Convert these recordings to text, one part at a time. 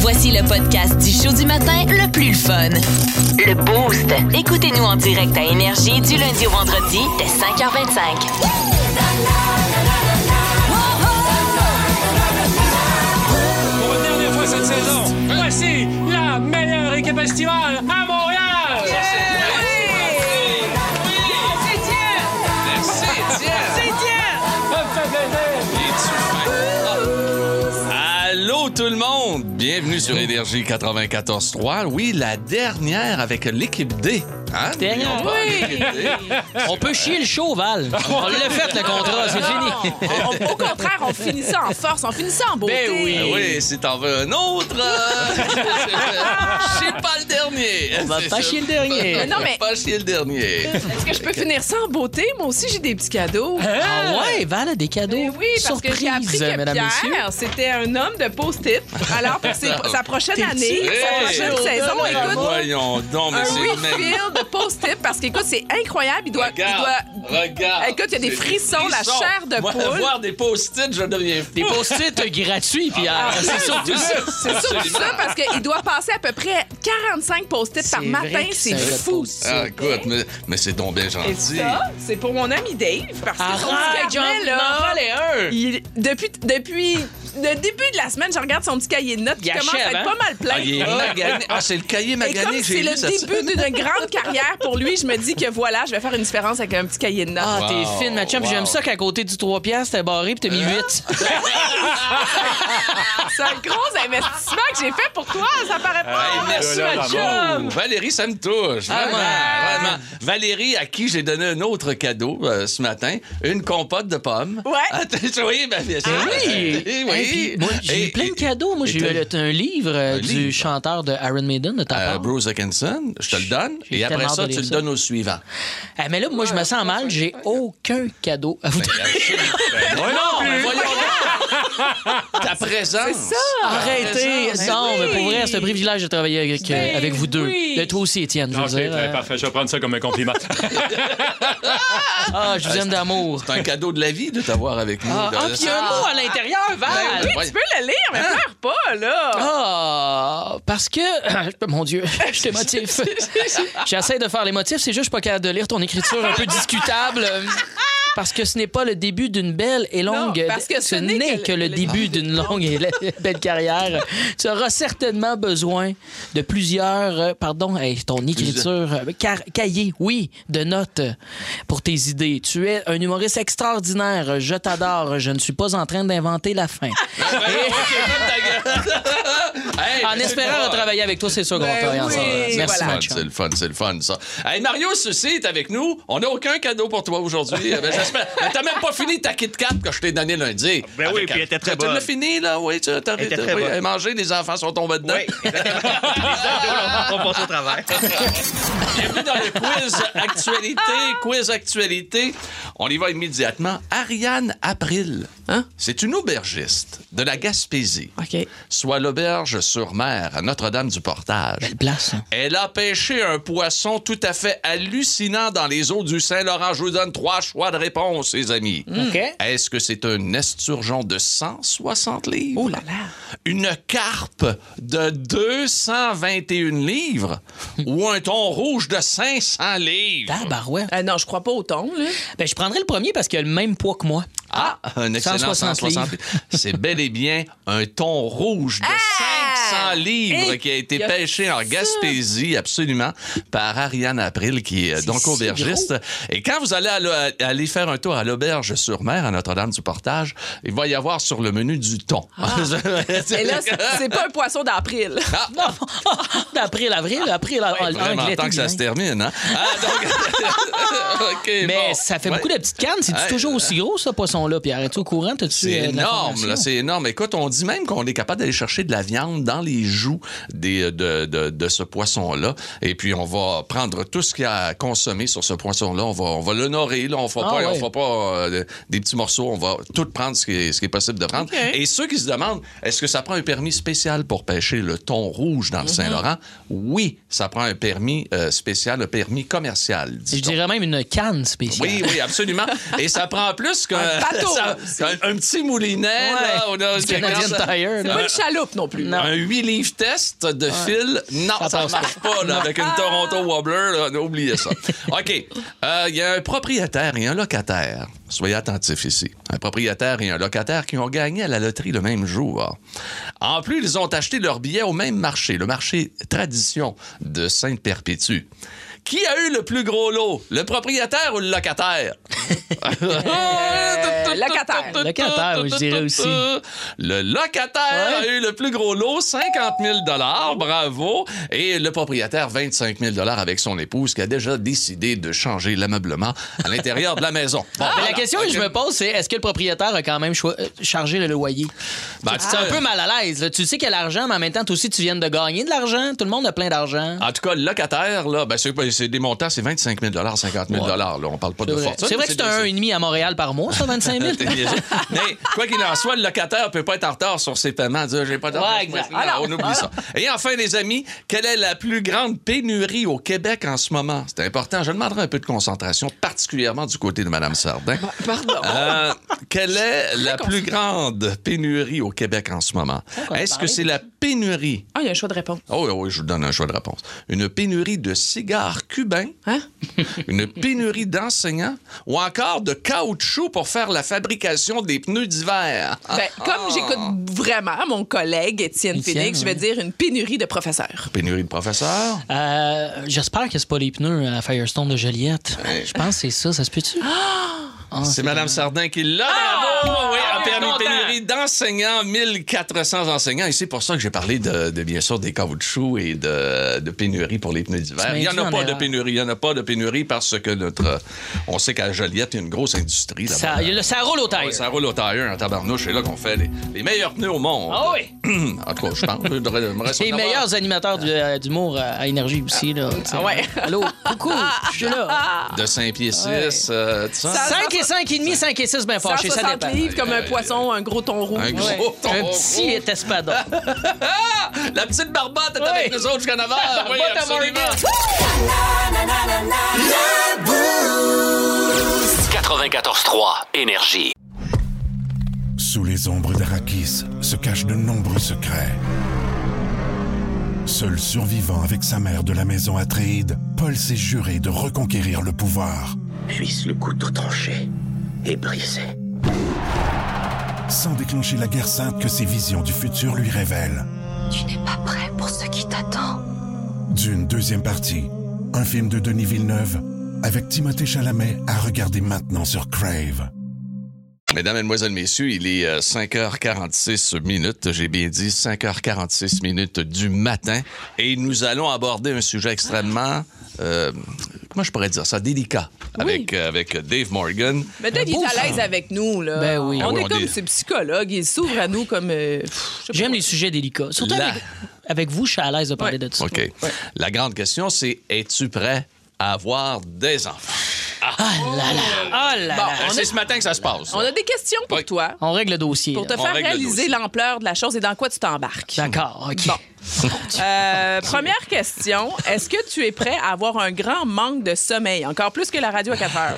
Voici le podcast du show du matin le plus fun. Le Boost. Écoutez-nous en direct à Énergie du lundi au vendredi dès 5h25. Pour une dernière fois cette saison, voici la meilleure équipe estivale à Montréal! Tout le monde! Bienvenue sur Énergie 94.3. Oui, la dernière avec l'équipe D. Hein? Dernière. N'oublions pas Oui. l'équipe D. On peut chier le show, Val. On l'a fait, le contrat, c'est fini. On- au contraire, on finit ça en force, on finit ça en beauté. Ben oui. Ah oui, si t'en veux un autre, je sais pas le dernier. On va pas chier le dernier. Mais non, mais- Pas chier le dernier. Est-ce que je peux finir ça en beauté? Moi aussi, j'ai des petits cadeaux. Ah ouais, Val a des cadeaux. Ben oui, parce que j'ai appris Surprise, que. Pierre, c'était un homme de post-it. Alors, pour ses- sa prochaine année, sa prochaine saison, Ben écoute, voyons donc, mais un c'est de post-it parce qu'écoute, c'est incroyable. Il doit, il Regarde, doit regarde. Écoute, il y a des frissons, la chair de Moi, poule. voir des post-it, je deviens fou. Des post-it gratuits, Pierre. c'est surtout ça. C'est surtout ça parce qu'il doit passer à peu près 45 post-it par matin. C'est fou. Ah, écoute, mais, mais c'est donc bien Et gentil. ça, c'est pour mon ami Dave parce que son petit il m'en là, fallait un. il- depuis, depuis le début de la semaine, je regarde son petit cahier de notes qui commence à être hein? pas mal plein. Ah, il est magané. Ah, c'est le cahier magané j'ai c'est le début d'une grande carrière pour lui, je me dis que voilà, je vais faire une différence avec un petit cahier de notes. Ah, Wow, t'es fine, ma chum. wow. J'aime ça qu'à côté du 3 piastres, t'es barré puis t'as mis 8. C'est un gros investissement que j'ai fait pour toi, ça paraît pas. Hey, merci, ma chum. Valérie, ça me touche. Vraiment, Ah, vraiment. Valérie, à qui j'ai donné un autre cadeau euh, ce matin, une compote de pommes. Ouais. Ah, t'as- oui, ben, bien sûr. oui. Hey, puis moi, j'ai eu Et- plein de cadeaux. Moi, j'ai eu un livre euh, Un du livre. chanteur de Iron Maiden de ta Euh. Bruce Dickinson, je te le donne. Et après ça, tu le donnes au suivant. Ah, mais là, moi, je me sens mal. J'ai aucun cadeau à vous donner. Moi non mais plus. voyons donc. Ta présence. C'est ça. Arrêtez! Ben non, oui. mais pour vrai, c'est un privilège de travailler avec, euh, Ben avec vous deux. oui. De toi aussi, Étienne, je veux dire. très euh, parfait. Je vais prendre ça comme un compliment. Ah, je vous aime d'amour. C'est un cadeau de la vie de t'avoir avec nous. Ah, ah, puis il y a un mot à l'intérieur, Val! Oui, Ouais. tu peux le lire, mais pleure pas, là. Ah, parce que. Mon Dieu, je t'émotif. J'essaie de faire les motifs, c'est juste que je suis pas capable de lire ton écriture un peu discutable. Parce que ce n'est pas le début d'une belle et longue. Non, parce que ce n'est que, que le le- début d'une longue et belle carrière. Tu auras certainement besoin de plusieurs. euh, Pardon, hey, ton écriture. euh, car- cahier, oui, de notes pour tes idées. Tu es un humoriste extraordinaire. Je t'adore. Je ne suis pas en train d'inventer la fin. Hey, En espérant retravailler avec toi, c'est sûr qu'on va Ben travailler oui, ensemble. Merci, voilà. C'est le fun, c'est le fun, ça. Hey, Mario Ceci est avec nous. On n'a aucun cadeau pour toi aujourd'hui. Eh ben, t'as même pas fini ta Kit Kat que je t'ai donnée lundi. Ben oui, puis elle était très Tu l'as fini, là? Oui, tu as oui, mangé, les enfants sont tombés dedans. Oui, exactement. Les au travers. Bienvenue dans le quiz actualité. Quiz actualité. On y va immédiatement. Ariane April. Hein? C'est une aubergiste de la Gaspésie, OK. soit l'auberge sur mer à Notre-Dame-du-Portage. Belle place. hein. Elle a pêché un poisson tout à fait hallucinant dans les eaux du Saint-Laurent. Je vous donne trois choix de réponse, les amis. OK. Est-ce que c'est un esturgeon de 160 livres? Oh là là. Une carpe de 221 livres? ou un thon rouge de 500 livres? Tabarouette. Euh, non, je crois pas au thon, là. Ben, je prendrais le premier parce qu'il a le même poids que moi. Ah, un excellent 160 160 livres. C'est bel et bien un thon rouge de 500 livres Et qui a été a pêché en Gaspésie, absolument, par Ariane April, qui est donc si aubergiste. Et quand vous allez aller faire un tour à l'auberge sur mer à Notre-Dame-du-Portage, il va y avoir sur le menu du thon. Et là, c'est pas un poisson d'april. Ah, D'april, avril, avril, Vraiment anglais, que ça se termine, hein? Ah, donc... Mais bon. ça fait Ouais. beaucoup de petites cannes. C'est toujours aussi gros, poisson-là. Puis arrête-tu au courant? T'as-tu, C'est euh, énorme, là, c'est énorme. Écoute, on dit même qu'on est capable d'aller chercher de la viande dans les joues des, de, de, de ce poisson-là. Et puis, on va prendre tout ce qu'il y a à consommer sur ce poisson-là. On va, on va l'honorer. Là. On fera Ah pas, on fera pas euh, des petits morceaux. On va tout prendre ce qui est, ce qui est possible de prendre. Et ceux qui se demandent, est-ce que ça prend un permis spécial pour pêcher le thon rouge dans le Saint-Laurent? Oui, ça prend un permis euh, spécial, un permis commercial. Je dirais même une canne spéciale. Oui, oui, absolument. Et ça prend plus qu'un Un bateau, un, petit moulinet. là, on a- Canadian Tire. C'est là. pas une chaloupe non plus. Non. Un 8 livres test de fil, non, Ça ça, passe marche pas, là, avec une Toronto Wobbler, là, oubliez ça. OK. Euh, Il y a un propriétaire et un locataire. Soyez attentifs ici. Un propriétaire et un locataire qui ont gagné à la loterie le même jour. En plus, ils ont acheté leurs billets au même marché, le marché Tradition de Sainte-Perpétue. Qui a eu le plus gros lot, le propriétaire ou le locataire? Euh, locataire. Locataire, je dirais aussi. Le locataire a eu le plus gros lot, 50 000 bravo. Et le propriétaire, 25 000 avec son épouse qui a déjà décidé de changer l'ameublement à l'intérieur de la maison. Bon, Mais voilà. la question que je me pose, c'est est-ce que le propriétaire a quand même euh, chargé le loyer? Ben, C'est un peu mal à l'aise. là. Tu sais qu'il y a l'argent, mais en même temps, toi aussi, tu viens de gagner de l'argent. Tout le monde a plein d'argent. En tout cas, le locataire, là, ben, c'est, c'est des montants, c'est 25 000 50 000 là. On parle pas de vrai, fortune. C'est vrai que c'est un 1,5 à Montréal par mois, ça, 25 000? T'es niaiseux. Mais quoi qu'il en soit, le locataire peut pas être en retard sur ses paiements. Dire j'ai pas d'argent. Ouais, on oublie ça. Et enfin, les amis, quelle est la plus grande pénurie au Québec en ce moment? C'est important. Je demanderai un peu de concentration, particulièrement du côté de Mme Sardin. Pardon. Euh, quelle est la plus grande pénurie au Québec en ce moment? Est-ce que c'est la pénurie? Ah, il y a un choix de réponse. Oh oui, oui, je vous donne un choix de réponse. Une pénurie de cigares cubains, Hein? une pénurie d'enseignants ou encore de caoutchouc pour faire la fabrication des pneus d'hiver. Ben, comme j'écoute vraiment mon collègue Étienne Félix, je vais oui. dire une pénurie de professeurs. Pénurie de professeurs? Euh, J'espère que c'est pas les pneus à Firestone de Joliette. Je pense que c'est ça. Ça se peut-tu? Ah, C'est Mme Sardin qui l'a. Ah! Bravo! Oui, Ah, permis pénurie d'enseignants, 1400 enseignants. Et c'est pour ça que j'ai parlé de, de, bien sûr, des caoutchoucs et de, de pénurie pour les pneus d'hiver. Il n'y en a en pas de pénurie. Il n'y en a pas de pénurie parce que notre. On sait qu'à Joliette, il y a une grosse industrie là-bas. Ça, a roule au taille. Ouais, ça roule au tire en tabarnouche. C'est là qu'on fait les, les meilleurs pneus au monde. Ah oui! En tout cas, je pense. Reste Les meilleurs animateurs du- euh, d'humour à, à Énergie aussi. Là, Tu sais. Ah ouais. Allô? Coucou! Je suis là. De 5 pieds 6, tout ça. Ça- 5 et 5 et demi, 5 et 6, bien fâché, ça 160 dépend. livres comme un poisson, un gros thon rouge. Un gros Ouais. thon Un rouge. petit espadon. La petite barbotte est avec nous autres jusqu'à 9 h. Oui, absolument. Morgan. 94.3 Énergie. Sous les ombres d'Arakis se cachent de nombreux secrets. Seul survivant avec sa mère de la maison Atréide, Paul s'est juré de reconquérir le pouvoir, Puisse le couteau tranché et brisé. sans déclencher la guerre sainte que ses visions du futur lui révèlent. Tu n'es pas prêt pour ce qui t'attend. D'une deuxième partie, un film de Denis Villeneuve, avec Timothée Chalamet à regarder maintenant sur Crave. Mesdames, Mesdemoiselles, Messieurs, il est euh, 5h46 minutes. J'ai bien dit 5h46 minutes du matin. Et nous allons aborder un sujet extrêmement, euh, comment je pourrais dire ça, délicat avec, euh, avec Dave Morgan. Mais Dave, il est à l'aise avec nous. Là. Ben oui. On Ah oui, est on comme est- ses psychologues. Il s'ouvre à nous comme. euh. J'aime les sujets délicats. Surtout La- avec, avec vous, je suis à l'aise de parler Ouais. de tout ça. OK. La grande question, c'est es-tu prêt à avoir des enfants? Ah là là! Ah là Bon, là! on C'est a- ce matin que ça se passe. On a des questions pour Oui. toi. On règle le dossier. Pour te là. On faire réaliser l'ampleur de la chose et dans quoi tu t'embarques. D'accord, OK. Bon. Euh, première question. Est-ce que tu es prêt à avoir un grand manque de sommeil? Encore plus que la radio à 4 heures.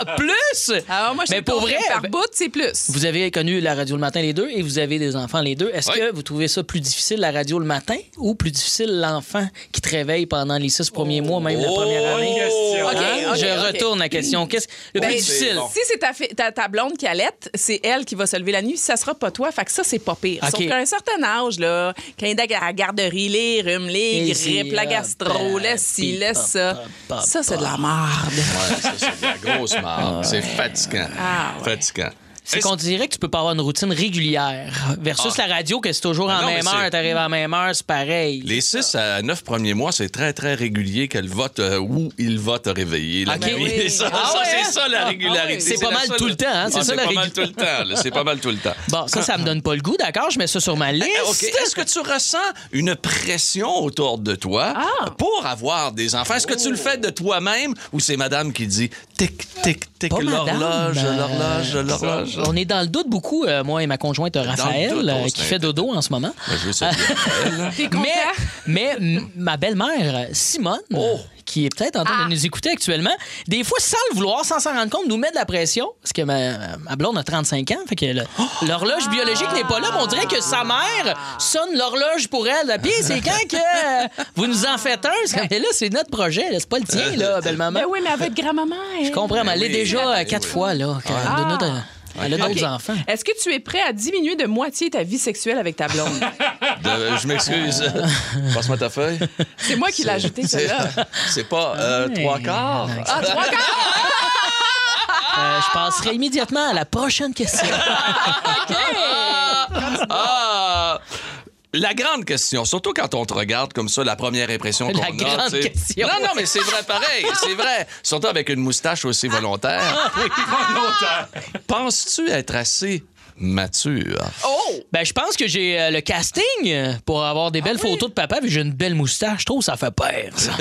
En plus! Alors, moi, je Mais pour vrai, par ben- bout, c'est plus. Vous avez connu la radio le matin les deux et vous avez des enfants les deux. Est-ce Oui. que vous trouvez ça plus difficile la radio le matin ou plus difficile l'enfant qui te réveille pendant les six premiers mois, même la Oh, première année? question. OK, Hein? Je OK. retourne la question. Qu'est-ce le Ben, plus difficile? Si c'est ta, fi- ta, ta blonde qui allaite, c'est elle qui va se lever la nuit. Ça sera pas toi. Fait que ça, c'est pas pire. Sauf qu'à un certain âge, là, quand il est à la garderie, les rhumes, les Et grippes, c'est, la gastro, laisse ci, laisse ça. pa- pa- Ça, c'est de la merde. Ouais, ça, c'est de la grosse marde. C'est fatigant. Ah, ouais. Fatigant. C'est qu'on dirait que tu peux pas avoir une routine régulière. Versus Ah. la radio, que c'est toujours Ah en non, même heure, t'arrives à la même heure, c'est pareil. Les 6 à 9 premiers mois, c'est très, très régulier qu'elle va te, où il va te réveiller la nuit. Oui. Ça, Ah ça, ouais, c'est hein? ça la régularité. C'est pas mal tout le temps, hein? C'est Ah, ça, la pas mal tout le temps. C'est pas mal tout le temps. Bon, ça, ça me donne pas le goût, d'accord? Je mets ça sur ma liste. Eh, OK. Est-ce que tu ressens une pression autour de toi Ah. pour avoir des enfants? Est-ce que tu le fais de toi-même ou c'est madame qui dit tic, tic, tic, l'horloge, euh, l'horloge, On est dans le doute beaucoup, euh, moi et ma conjointe Raphaël, doute, euh, oh, qui fait dodo en ce moment. Ben, je veux saluer Raphaël. T'es content? Mais, mais ma belle-mère, Simone, Oh. qui est peut-être en train Ah. de nous écouter actuellement, des fois, sans le vouloir, sans s'en rendre compte, nous met de la pression. Parce que ma, ma blonde a 35 ans, fait que le- l'horloge biologique n'est pas là, mais on dirait que sa mère sonne l'horloge pour elle. Puis c'est quand que vous nous en faites un? C'est comme, Mais là, c'est notre projet, c'est pas le tien, là, belle-maman. Ben oui, mais avec grand-maman. Je comprends, mais elle est oui. déjà Ben euh, quatre oui. fois, là. Ah. notre- Elle a d'autres OK. enfants. Est-ce que tu es prêt à diminuer de moitié ta vie sexuelle avec ta blonde? De- je m'excuse. Passe-moi ta feuille. C'est moi qui l'ai ajouté, C'est celle-là. c'est pas euh, Ouais. trois quarts. Ah, trois quarts! Euh, je passerai immédiatement à la prochaine question. Ah! La grande question, surtout quand on te regarde comme ça, la première impression qu'on La a. grande tu sais. question. Non, non, mais c'est vrai pareil, c'est vrai. Surtout avec une moustache aussi volontaire. Penses-tu être assez mature? Oh! Ben, je pense que j'ai euh, le casting pour avoir des belles photos de papa, puis j'ai une belle moustache. Je trouve que ça fait peur, ça.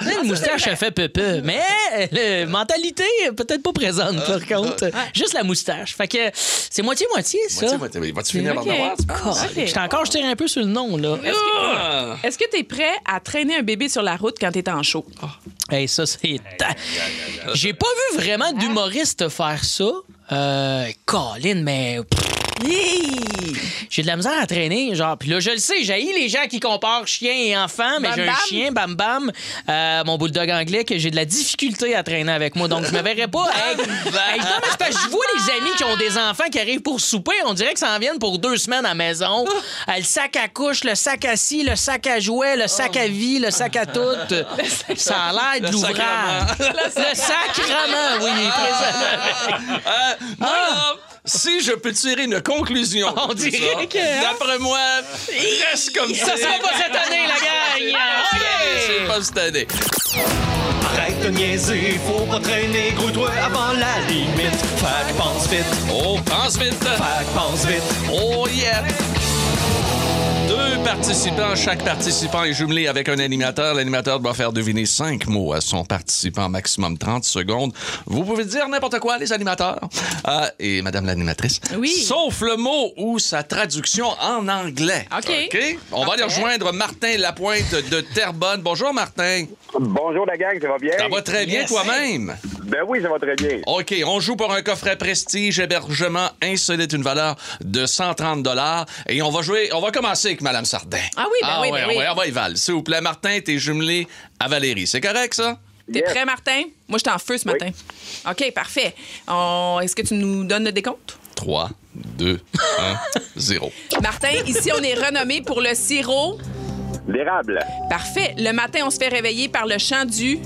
une moustache, ça fait peu peu. Mais euh, la mentalité, est peut-être pas présente, par contre. Juste la moustache. Fait que c'est moitié-moitié, ça. Moitié, moitié. Oui, Vas-tu finir par Ok. en avoir, tu penses? OK. J'étais encore, je tire un peu sur le nom, là. Ah! Est-ce que tu es prêt à traîner un bébé sur la route quand tu es en show? Hey, ça, c'est. J'ai pas vu vraiment d'humoriste faire ça. Euh, Colin, mais. J'ai de la misère à traîner, genre. Puis là, je le sais, j'ai les gens qui comparent chien et enfant, mais Bam j'ai un Bam. chien, bam bam, euh, mon bulldog anglais, que j'ai de la difficulté à traîner avec moi. Donc, je me verrais pas. Hey, hey, non, mais c'est parce que je vois les amis qui ont des enfants qui arrivent pour souper, on dirait que ça en viennent pour deux semaines à la maison. Euh, le sac à couche, le sac à scie, le sac à jouets, le sac à vie, le sac à tout. Ça a l'air de Le l'ouvrage. Le sacrement, oui, il est présent. Euh, si je peux tirer une conclusion. On dirait ça, que, hein? D'après moi, reste comme ça. Ça sera pas cette année, la gang! C'est pas cette année. Arrête de niaiser, faut pas traîner, grouille-toi avant la limite. Fait que pense vite, Oh, pense vite. fait que pense vite. Oh yeah! Participants. Chaque participant est jumelé avec un animateur. L'animateur doit faire deviner cinq mots à son participant, maximum 30 secondes. Vous pouvez dire n'importe quoi, les animateurs. Euh, et Madame l'animatrice. Oui. Sauf le mot ou sa traduction en anglais. OK. On va aller rejoindre Martin Lapointe de Terrebonne. Bonjour, Martin. Bonjour la gang, ça va bien? Ça va très bien toi-même? Ben oui, ça va très bien. OK, on joue pour un coffret prestige, hébergement insolite, une valeur de 130 dollars. Et on va jouer, on va commencer avec Madame Sardin. Ah oui, ben oui, ouais, ben oui. va- on va y Val. S'il vous plaît, Martin, t'es jumelé à Valérie. C'est correct, ça? T'es Yes. prêt, Martin? Moi, j'étais en feu ce Oui. matin. OK, parfait. On- Est-ce que tu nous donnes le décompte? 3, 2, 1, 0. Martin, ici, on est renommé pour le sirop. L'érable, Parfait. Le matin, on se fait réveiller par le chant du.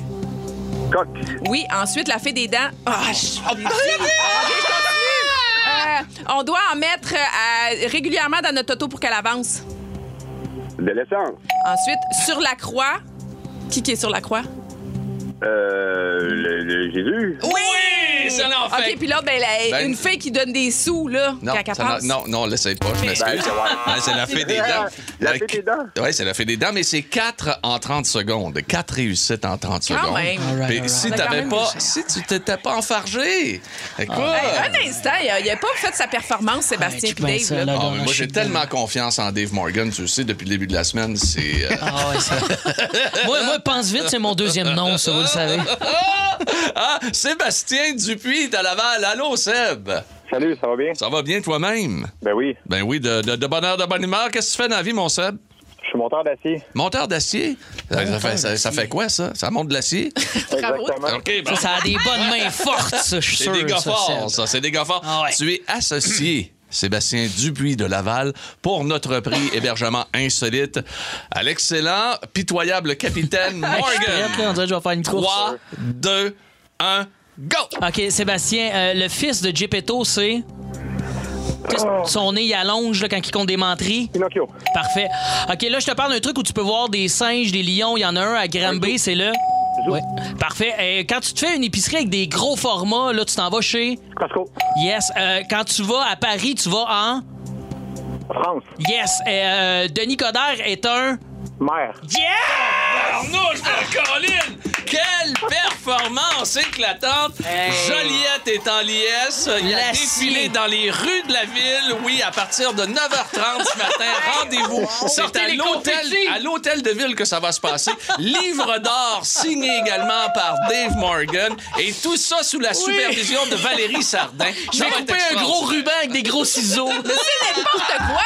coq, Oui, ensuite, la fée des dents. Ah, je OK, je continue. Euh, on doit en mettre euh, régulièrement dans notre auto pour qu'elle avance. Ensuite, sur la croix. Qui qui est sur la croix? Euh, le, le Jésus, Oui! Ça l'en fait. OK, puis là, ben, la- Ben- une fée qui donne des sous, là, Non, quand elle ça n'a- passe. non, non, l'essaye pas, je m'excuse. Ben. Ouais, c'est la fée des dents. La fée des dents. Oui, c'est la fée des dents, mais c'est 4 en 30 secondes. 4 réussites en 30 Quand secondes. même. All right, Puis all right. si On a quand t'avais même pas, si tu t'étais pas enfargé, écoute. Hey, un instant, il n'a pas fait sa performance, Sébastien puis Dave. là. là. Ah, mais moi, j'ai tellement confiance en Dave Morgan, tu le sais, depuis le début de la semaine, c'est... euh, Ah ouais, ça. moi, moi, pense vite, c'est mon deuxième nom, ça, vous le savez. Ah, Sébastien Dupuis de Laval. Allô, Seb? salut, ça va bien? Ça va bien toi-même? Ben oui, Ben oui, de, de, de bonne heure, de bonne humeur. Qu'est-ce que tu fais dans la vie, mon Seb? je suis monteur d'acier. Monteur d'acier? Ça, ça fait, ça- ça fait quoi, ça? Ça monte de l'acier? Exactement. Bon. Ça, ça a des bonnes mains fortes, ça, je suis C'est sûr. des gars ça, forts, ça. C'est des gars forts. Ah ouais. Tu es associé. Sébastien Dupuis de Laval pour notre prix hébergement insolite à l'excellent, pitoyable capitaine là, on Morgan. dirait que je vais faire une course. 3, 2, 1, go! OK, Sébastien, euh, le fils de Geppetto, c'est... Sais, Son nez, il allonge là, quand il compte des menteries? Pinocchio. Parfait. OK, là, je te parle d'un truc où tu peux voir des singes, des lions. Il y en a un à Granby, c'est le... Ouais. Parfait. Euh, quand tu te fais une épicerie avec des gros formats, là, tu t'en vas chez... Costco. Yes. Euh, quand tu vas à Paris, tu vas en... France. Yes. Euh, Denis Coderre est un... Mère. Yeah! Arnouche de Colline! Quelle performance éclatante! Joliette est en liesse. Il a L'acier. défilé dans les rues de la ville. Oui, à partir de 9h30 ce matin. Rendez-vous. C'est à l'hôtel, à l'hôtel de ville que ça va se passer. Livre d'or signé également par Dave Morgan. Et tout ça sous la supervision de Valérie Sardin. Couper être un gros ruban avec des gros ciseaux. C'est n'importe quoi!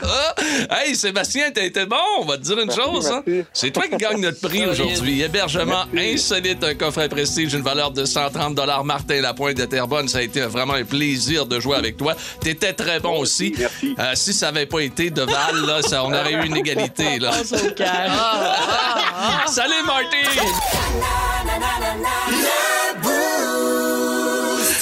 Hey, Sébastien, t'as été bon. On va te dire une chose. Hein. C'est toi qui gagne notre prix aujourd'hui. Hébergement insolite, un coffret prestige, une valeur de 130 Martin Lapointe de Terrebonne. Ça a été vraiment un plaisir de jouer avec toi. T'étais très bon aussi. Merci. Euh, si ça avait pas été de Val, là, ça, on aurait eu une égalité. Là. Salut, Marty!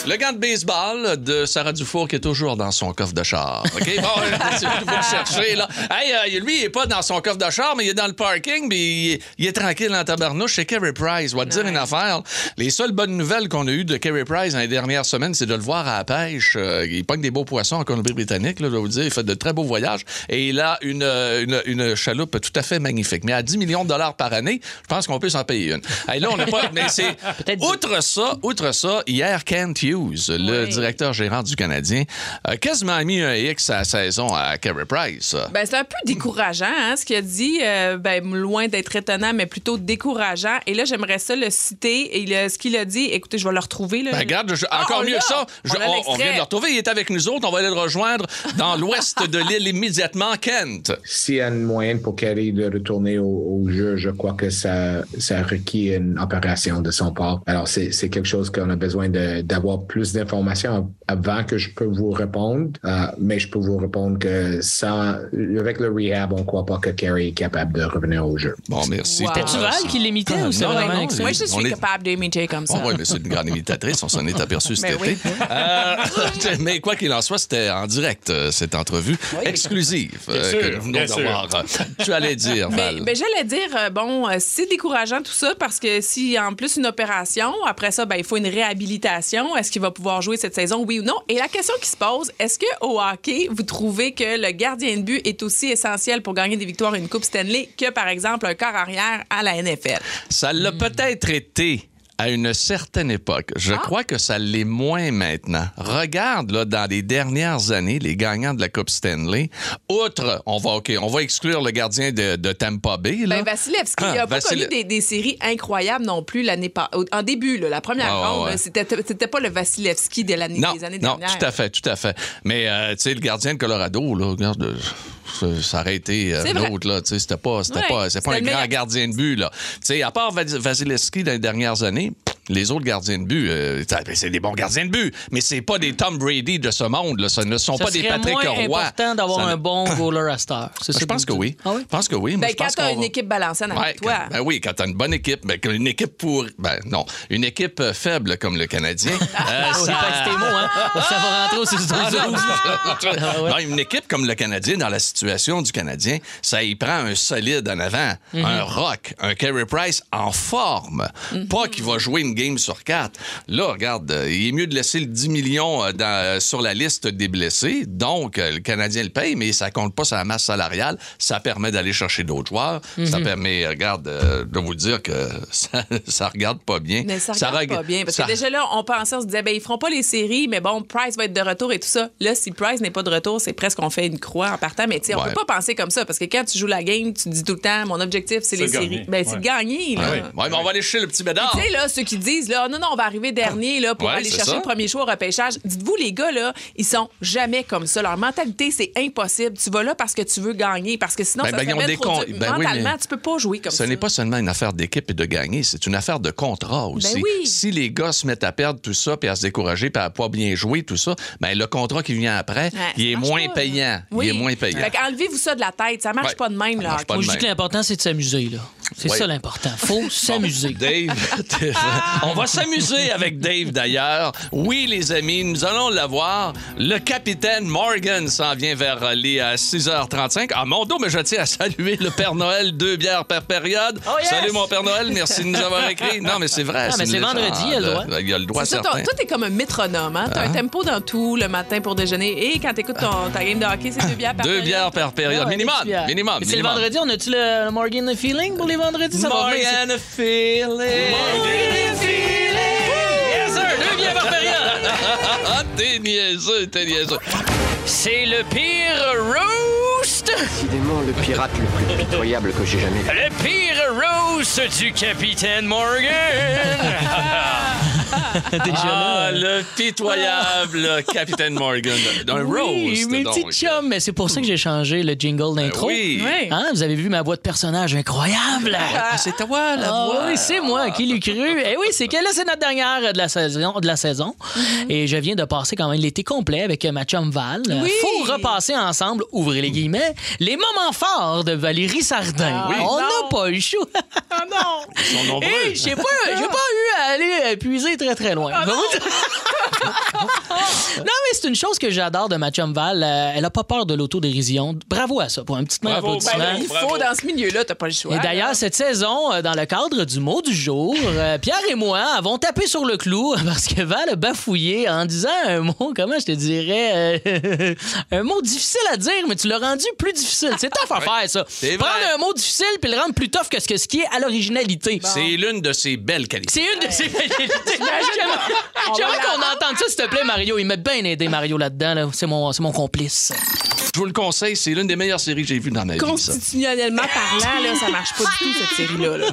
Le gant de baseball de Sarah Dufour qui est toujours dans son coffre de char. OK? Bon, c'est vous le chercher, là. Hey, euh, lui, il est pas dans son coffre de char, mais il est dans le parking, puis il, est- il est tranquille dans tabarnouche. C'est Kerry Price. On va te dire une affaire. Les seules bonnes nouvelles qu'on a eues de Kerry Price dans les dernières semaines, c'est de le voir à la pêche. Euh, il pogne des beaux poissons en Colombie-Britannique, là, je dois vous dire. Il fait de très beaux voyages. Et il a une, euh, une, une chaloupe tout à fait magnifique. Mais à 10 millions de dollars par année, je pense qu'on peut s'en payer une. Hey, là, on n'a pas... Mais c'est... Outre ça, outre ça, hier, Kent Hughes, le Oui. directeur gérant du Canadien, a quasiment mis un X à la saison à Carey Price. Ben, c'est un peu décourageant, hein, ce qu'il a dit. Euh, ben, loin d'être étonnant, mais plutôt décourageant. Et là, j'aimerais ça le citer. Et ce qu'il a dit, écoutez, je vais le retrouver. Là. Ben, regarde, je- Ah, encore on mieux que ça. On je- on, vient de le retrouver. Il est avec nous autres. On va aller le rejoindre dans l'ouest de l'île immédiatement. Kent. S'il y a une moyenne pour Kerry de retourner au, au jeu, je crois que ça, ça requiert une opération de son part. Alors, c'est quelque chose qu'on a besoin d'avoir plus d'informations avant que je peux vous répondre. Euh, mais je peux vous répondre que sans, avec le rehab, on ne croit pas que Kerry est capable de revenir au jeu. Bon, merci. Wow. ça. Val qui l'imitait Ah, ou c'est vraiment non, ça? Moi, je suis est- capable d'imiter comme ça. Oh, oui, mais c'est une grande imitatrice. On s'en est aperçu cet Ben été. oui. Euh, mais quoi qu'il en soit, c'était en direct, euh, cette entrevue exclusive euh, sûr, que nous venons d'avoir. Tu allais dire, Mais, Val. ben, j'allais dire, euh, bon, euh, c'est décourageant tout ça parce que si en plus une opération, après ça, ben, il faut une réhabilitation. Est-ce qu'il va pouvoir jouer cette saison, oui ou non? Et la question qui se pose, est-ce que au hockey, vous trouvez que le gardien de but est aussi essentiel pour gagner des victoires et une Coupe Stanley que, par exemple, un corps arrière à la NFL? Ça l'a peut-être été à une certaine époque. Je Ah. crois que ça l'est moins maintenant. Regarde, là, dans les dernières années, les gagnants de la Coupe Stanley, outre, on va, OK, on va exclure le gardien de, de Tampa Bay, là. Ben, Vasilevski, Ah, il n'a pas connu des, des séries incroyables non plus l'année pas En début, là, la première ouais, ronde, ouais. là, c'était pas le Vasilevski de l'année non, des années non, dernières. tout à fait, tout à fait. Mais, euh, tu sais, le gardien de Colorado, là, regarde, euh, ça- aurait été euh, C'est vrai. l'autre, là, tu sais, c'était pas, c'était Ouais, pas, c'était pas un grand gardien de but, là. Tu sais, à part Vas- Vasilevski dans les dernières années, les autres gardiens de but, euh, c'est des bons gardiens de but, mais c'est pas des Tom Brady de ce monde, là. Ce ne sont Ça pas des serait Patrick moins Roy. important d'avoir Ça un bon goaler à. C'est ça Je pense que oui. Ah oui? Je pense que oui. Ben, quand tu as une équipe balançante avec Ouais, toi. quand- ben oui, quand t'as une bonne équipe, ben, une équipe pour. Ben non, une équipe euh, faible comme le Canadien. euh, Ah, oui, pas tes mots, hein? Ça va rentrer au 6 Ah, non. Non, une équipe comme le Canadien, dans la situation du Canadien, ça y prend un solide en avant, Mhm. un rock, un Carey Price en forme. Pas qu'il va jouer une game sur quatre. Là, regarde, euh, il est mieux de laisser le 10 millions euh, dans- euh, sur la liste des blessés. Donc, le Canadien le paye, mais ça compte pas sa masse salariale. Ça permet d'aller chercher d'autres joueurs. Ça Mhm. permet, regarde, euh, de vous dire que ça, ça regarde pas bien. Mais ça regarde reg- pas bien. Parce ça- que déjà là, on pensait, on se disait, ben, ils feront pas les séries, mais bon, Price va être de retour et tout ça. Là, si Price n'est pas de retour, c'est presque qu'on fait une croix en partant. Mais tu sais, on Ouais. peut pas penser comme ça. Parce que quand tu joues la game, tu te dis tout le temps, mon objectif, c'est les gagner. séries. Ben, c'est de gagner. Là. Ouais. Ouais, mais on va aller chercher le petit bédard. Tu sais, là, ceux qui disent, là, non, non, on va arriver dernier là, pour Ouais, aller chercher ça. le premier choix au repêchage. Dites-vous, les gars, là, ils sont jamais comme ça. Leur mentalité, c'est impossible. Tu vas là parce que tu veux gagner. Parce que sinon, Ben, ça ben, des trop con- dur. ben oui, Mentalement, mais tu peux pas jouer comme Ce ça. n'est pas seulement une affaire d'équipe et de gagner, c'est une affaire de contrat aussi. Ben oui. Si les gars se mettent à perdre tout ça, puis à se décourager, puis à pas bien jouer, tout ça, ben le contrat qui vient après, Ouais, il est marche moins pas, payant. Oui. Il est moins payant. Fait enlevez-vous ça de la tête. Ça marche Ouais. pas de même, là. marche pas Moi, de je dis même. que l'important, c'est de s'amuser. C'est ça l'important. faut s'amuser. Dave, t'es- On va s'amuser avec Dave d'ailleurs. Oui, les amis, nous allons l'avoir. Le capitaine Morgan s'en vient vers les euh, 6h35. Ah, mon dos, mais je tiens à saluer le Père Noël, deux bières par période. Oh, yes! Salut, mon Père Noël, merci de nous avoir écrit. Non, mais c'est vrai. Ah, mais c'est vendredi, il a le droit. Il a le droit, ça, toi, t'es comme un métronome. Hein? T'as un tempo dans tout le matin pour déjeuner. Et quand t'écoutes ton, ta game de hockey, c'est deux bières par Deux période. bières par période. Ah, minimum, minimum, Mais C'est le minimum. vendredi, on a-tu le, le Morgan Feeling pour les vendredis? Ça va venir, Morgan feeling. Yes, sir! Deux bières par période! T'es niaiseux, t'es niaiseux. C'est le pire roast! Décidément le pirate le plus pitoyable que j'ai jamais vu. Le pire roast du capitaine Morgan! Déjà Ah, là. le pitoyable capitaine Morgan. Un Oui, roast, mes donc. petits chums, mais c'est pour ça que j'ai changé le jingle d'intro. oui. Oui. Hein, vous avez vu ma voix de personnage incroyable? Ah, c'est toi, la Ah voix. oui, c'est moi qui l'ai cru. Et oui, c'est que là, c'est notre dernière de la saison. De la saison. Et je viens de passer quand même l'été complet avec ma chum Val. Oui. Faut repasser ensemble, ouvrez les guillemets, les moments forts de Valérie Sardin. Oui. On n'a pas eu choix. Ah non! Ils sont nombreux. Et j'ai pas, pas eu à aller puiser très très loin. Ah non, mais c'est une chose que j'adore de ma chum Val. Euh, elle a pas peur de l'autodérision. Bravo à ça pour un petit main Bravo, d'applaudissement. Ben il Bravo. faut dans ce milieu-là, t'as pas le choix. Et d'ailleurs, cette saison, euh, dans le cadre du mot du jour, euh, Pierre et moi avons tapé sur le clou parce que Val a bafouillé en disant un mot, comment je te dirais, euh, un mot difficile à dire, mais tu l'as rendu plus difficile. C'est tough à faire, ça. Prendre un mot difficile puis le rendre plus tough que ce, que ce qui est à l'originalité. C'est l'une de ses belles qualités. C'est une de ses qualités. J'aimerais qu'on entende ça, s'il te plaît, Mario. Il m'a bien aidé, Mario, là-dedans. Là. C'est mon, c'est mon complice. Je vous le conseille, c'est l'une des meilleures séries que j'ai vues dans ma vie. Constitutionnellement parlant, là, ça marche pas du tout, cette série-là. là.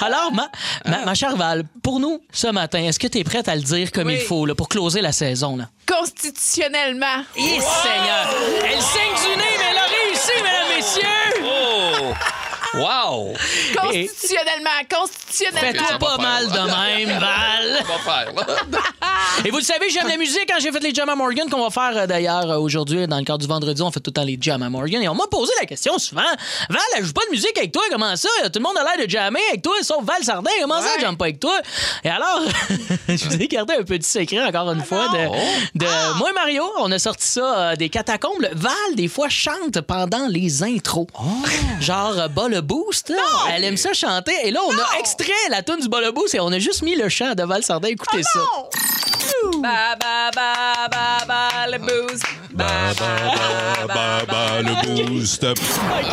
Alors, ma, ma, ma chère Val, pour nous, ce matin, est-ce que tu es prête à le dire comme Oui. il faut là, pour closer la saison? Là? Constitutionnellement. Et Seigneur! Elle saigne du nez, mais elle a réussi, mesdames, messieurs! Oh! Wow! Constitutionnellement. Constitutionnellement. Fais-toi pas mal de même, Val! On va faire, là. Et vous le savez, j'aime la musique. Quand j'ai fait les Jam à Morgan, qu'on va faire euh, d'ailleurs euh, aujourd'hui, dans le cadre du vendredi, on fait tout le temps les Jam à Morgan. Et on m'a posé la question souvent Val, elle joue pas de musique avec toi, comment ça? Tout le monde a l'air de jammer avec toi, sauf Val Sardin. Comment ça, elle jamme pas avec toi? Et alors, je vous ai gardé un petit secret, encore une fois, de, de moi et Mario. On a sorti ça euh, des catacombes. Val, des fois, chante pendant les intros. Genre, euh, bas le boost. là. Elle aime ça chanter. Et là, on a extrait la tune du bas le boost et on a juste mis le chant de Val Sardin. Écoutez ça. Ba, ba, ba, ba, ba, le boost. Ba, ba, ba, ba, le boost. OK,